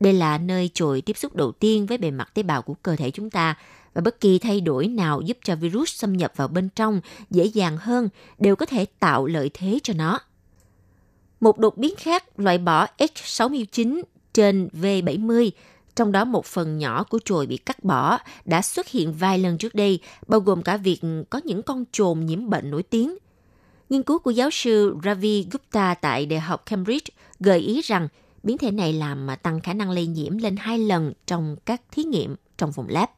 Đây là nơi chồi tiếp xúc đầu tiên với bề mặt tế bào của cơ thể chúng ta và bất kỳ thay đổi nào giúp cho virus xâm nhập vào bên trong dễ dàng hơn đều có thể tạo lợi thế cho nó. Một đột biến khác loại bỏ H69 trên V70, trong đó một phần nhỏ của chồi bị cắt bỏ, đã xuất hiện vài lần trước đây, bao gồm cả việc có những con chồn nhiễm bệnh nổi tiếng. Nghiên cứu của giáo sư Ravi Gupta tại Đại học Cambridge gợi ý rằng biến thể này làm tăng khả năng lây nhiễm lên hai lần trong các thí nghiệm trong phòng lab.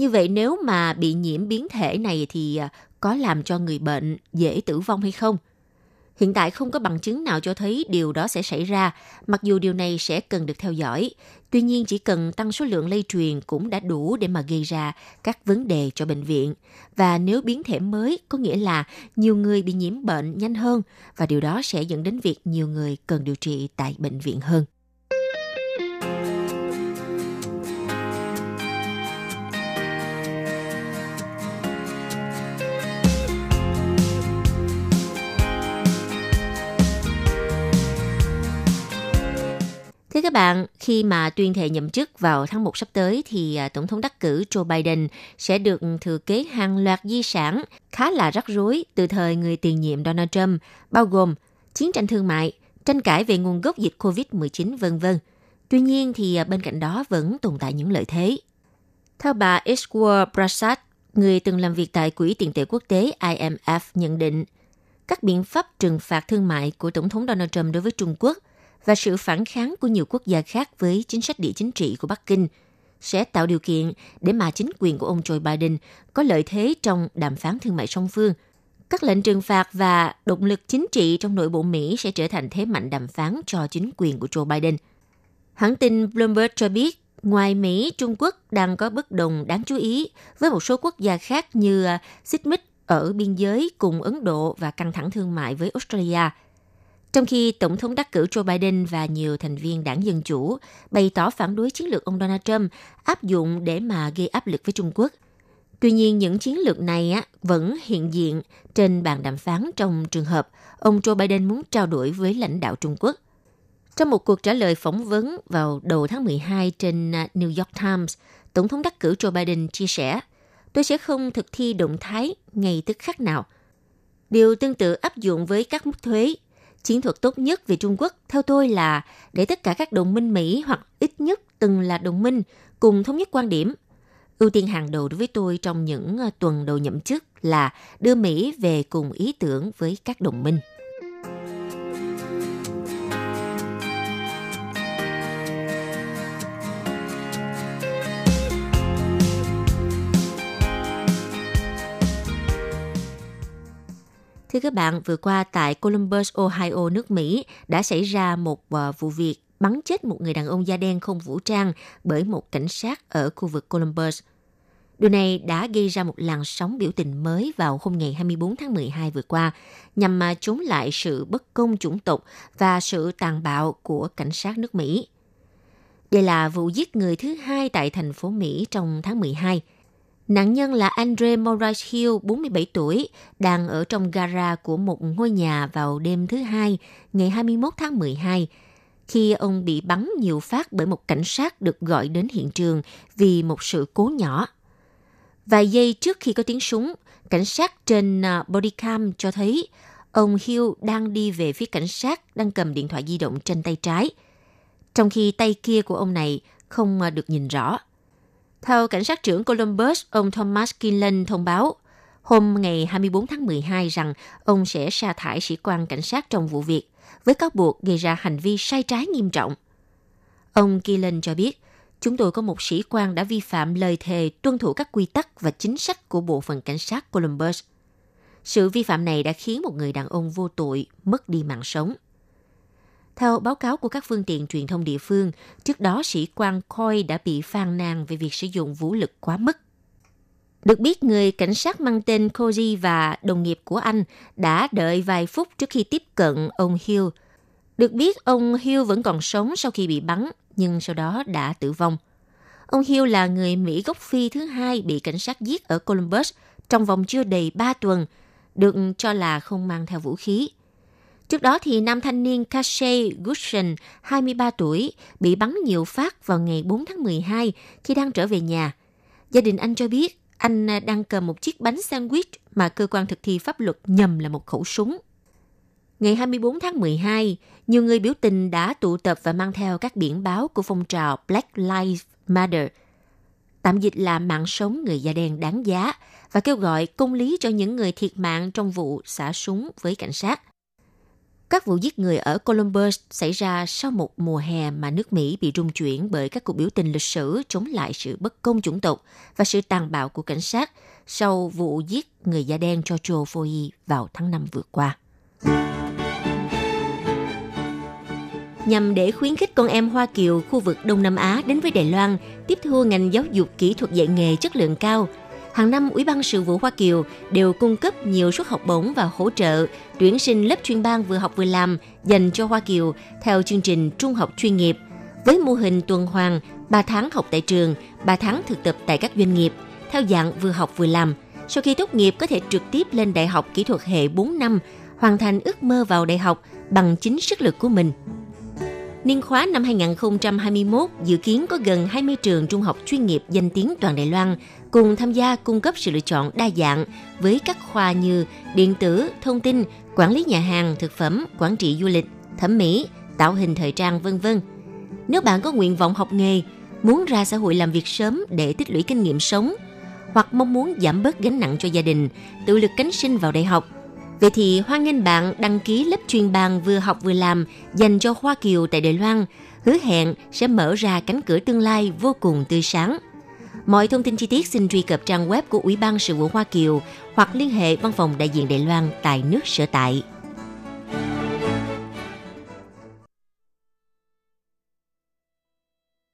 Như vậy nếu mà bị nhiễm biến thể này thì à, có làm cho người bệnh dễ tử vong hay không? Hiện tại không có bằng chứng nào cho thấy điều đó sẽ xảy ra, mặc dù điều này sẽ cần được theo dõi. Tuy nhiên chỉ cần tăng số lượng lây truyền cũng đã đủ để mà gây ra các vấn đề cho bệnh viện. Và nếu biến thể mới có nghĩa là nhiều người bị nhiễm bệnh nhanh hơn và điều đó sẽ dẫn đến việc nhiều người cần điều trị tại bệnh viện hơn. Thưa các bạn, khi mà tuyên thệ nhậm chức vào tháng 1 sắp tới thì à, Tổng thống đắc cử Joe Biden sẽ được ừ, thừa kế hàng loạt di sản khá là rắc rối từ thời người tiền nhiệm Donald Trump, bao gồm chiến tranh thương mại, tranh cãi về nguồn gốc dịch COVID-19 vân vân. Tuy nhiên thì à, bên cạnh đó vẫn tồn tại những lợi thế. Theo bà Ishwar Prasad, người từng làm việc tại Quỹ tiền tệ quốc tế IMF nhận định, các biện pháp trừng phạt thương mại của Tổng thống Donald Trump đối với Trung Quốc – và sự phản kháng của nhiều quốc gia khác với chính sách địa chính trị của Bắc Kinh sẽ tạo điều kiện để mà chính quyền của ông Joe Biden có lợi thế trong đàm phán thương mại song phương. Các lệnh trừng phạt và động lực chính trị trong nội bộ Mỹ sẽ trở thành thế mạnh đàm phán cho chính quyền của Joe Biden. Hãng tin Bloomberg cho biết, ngoài Mỹ, Trung Quốc đang có bất đồng đáng chú ý với một số quốc gia khác như à, xích mích ở biên giới cùng Ấn Độ và căng thẳng thương mại với Australia – trong khi Tổng thống đắc cử Joe Biden và nhiều thành viên đảng Dân Chủ bày tỏ phản đối chiến lược ông Donald Trump áp dụng để mà gây áp lực với Trung Quốc. Tuy nhiên, những chiến lược này á, vẫn hiện diện trên bàn đàm phán trong trường hợp ông Joe Biden muốn trao đổi với lãnh đạo Trung Quốc. Trong một cuộc trả lời phỏng vấn vào đầu tháng 12 trên à, New York Times, Tổng thống đắc cử Joe Biden chia sẻ, tôi sẽ không thực thi động thái ngay tức khắc nào. Điều tương tự áp dụng với các mức thuế. Chiến thuật tốt nhất về Trung Quốc, theo tôi là để tất cả các đồng minh Mỹ hoặc ít nhất từng là đồng minh cùng thống nhất quan điểm. Ưu tiên hàng đầu đối với tôi trong những ờ, tuần đầu nhậm chức là đưa Mỹ về cùng ý tưởng với các đồng minh. Thưa các bạn, vừa qua tại Columbus, Ohio, nước Mỹ đã xảy ra một ờ, vụ việc bắn chết một người đàn ông da đen không vũ trang bởi một cảnh sát ở khu vực Columbus. Điều này đã gây ra một làn sóng biểu tình mới vào hôm ngày 24 tháng 12 vừa qua nhằm mà chống lại sự bất công chủng tộc và sự tàn bạo của cảnh sát nước Mỹ. Đây là vụ giết người thứ hai tại thành phố Mỹ trong tháng 12. Nạn nhân là Andre Moraes Hill, 47 tuổi, đang ở trong gara của một ngôi nhà vào đêm thứ hai, ngày 21 tháng 12, khi ông bị bắn nhiều phát bởi một cảnh sát được gọi đến hiện trường vì một sự cố nhỏ. Vài giây trước khi có tiếng súng, cảnh sát trên à, bodycam cho thấy ông Hill đang đi về phía cảnh sát đang cầm điện thoại di động trên tay trái, trong khi tay kia của ông này không à, được nhìn rõ. Theo cảnh sát trưởng Columbus, ông Thomas Kinlan thông báo hôm ngày 24 tháng 12 rằng ông sẽ sa thải sĩ quan cảnh sát trong vụ việc với cáo buộc gây ra hành vi sai trái nghiêm trọng. Ông Kinlan cho biết, chúng tôi có một sĩ quan đã vi phạm lời thề tuân thủ các quy tắc và chính sách của Bộ phận Cảnh sát Columbus. Sự vi phạm này đã khiến một người đàn ông vô tội mất đi mạng sống. Theo báo cáo của các phương tiện truyền thông địa phương, trước đó sĩ quan Khoi đã bị phàn nàn về việc sử dụng vũ lực quá mức. Được biết, người cảnh sát mang tên Koji và đồng nghiệp của anh đã đợi vài phút trước khi tiếp cận ông Hill. Được biết, ông Hill vẫn còn sống sau khi bị bắn, nhưng sau đó đã tử vong. Ông Hill là người Mỹ gốc Phi thứ hai bị cảnh sát giết ở Columbus trong vòng chưa đầy 3 tuần, được cho là không mang theo vũ khí. Trước đó thì nam thanh niên Kashay Gushen, 23 tuổi, bị bắn nhiều phát vào ngày 4 tháng 12 khi đang trở về nhà. Gia đình anh cho biết anh đang cầm một chiếc bánh sandwich mà cơ quan thực thi pháp luật nhầm là một khẩu súng. Ngày 24 tháng 12, nhiều người biểu tình đã tụ tập và mang theo các biển báo của phong trào Black Lives Matter, tạm dịch là mạng sống người da đen đáng giá, và kêu gọi công lý cho những người thiệt mạng trong vụ xả súng với cảnh sát. Các vụ giết người ở Columbus xảy ra sau một mùa hè mà nước Mỹ bị rung chuyển bởi các cuộc biểu tình lịch sử chống lại sự bất công chủng tộc và sự tàn bạo của cảnh sát sau vụ giết người da đen George Floyd vào tháng 5 vừa qua. Nhằm để khuyến khích con em Hoa Kiều khu vực Đông Nam Á đến với Đài Loan, tiếp thu ngành giáo dục kỹ thuật dạy nghề chất lượng cao – hàng năm Ủy ban Sự vụ Hoa Kiều đều cung cấp nhiều suất học bổng và hỗ trợ tuyển sinh lớp chuyên ban vừa học vừa làm dành cho Hoa Kiều theo chương trình trung học chuyên nghiệp với mô hình tuần hoàn 3 tháng học tại trường, 3 tháng thực tập tại các doanh nghiệp theo dạng vừa học vừa làm. Sau khi tốt nghiệp có thể trực tiếp lên đại học kỹ thuật hệ 4 năm, hoàn thành ước mơ vào đại học bằng chính sức lực của mình. Niên khóa năm 2021 dự kiến có gần 20 trường trung học chuyên nghiệp danh tiếng toàn Đài Loan cùng tham gia cung cấp sự lựa chọn đa dạng với các khoa như điện tử, thông tin, quản lý nhà hàng, thực phẩm, quản trị du lịch, thẩm mỹ, tạo hình thời trang vân vân. Nếu bạn có nguyện vọng học nghề, muốn ra xã hội làm việc sớm để tích lũy kinh nghiệm sống hoặc mong muốn giảm bớt gánh nặng cho gia đình, tự lực cánh sinh vào đại học – Vậy thì hoan nghênh bạn đăng ký lớp chuyên bàn vừa học vừa làm dành cho Hoa Kiều tại Đài Loan, hứa hẹn sẽ mở ra cánh cửa tương lai vô cùng tươi sáng. Mọi thông tin chi tiết xin truy cập trang web của Ủy ban Sự vụ Hoa Kiều hoặc liên hệ văn phòng đại diện Đài Loan tại nước sở tại.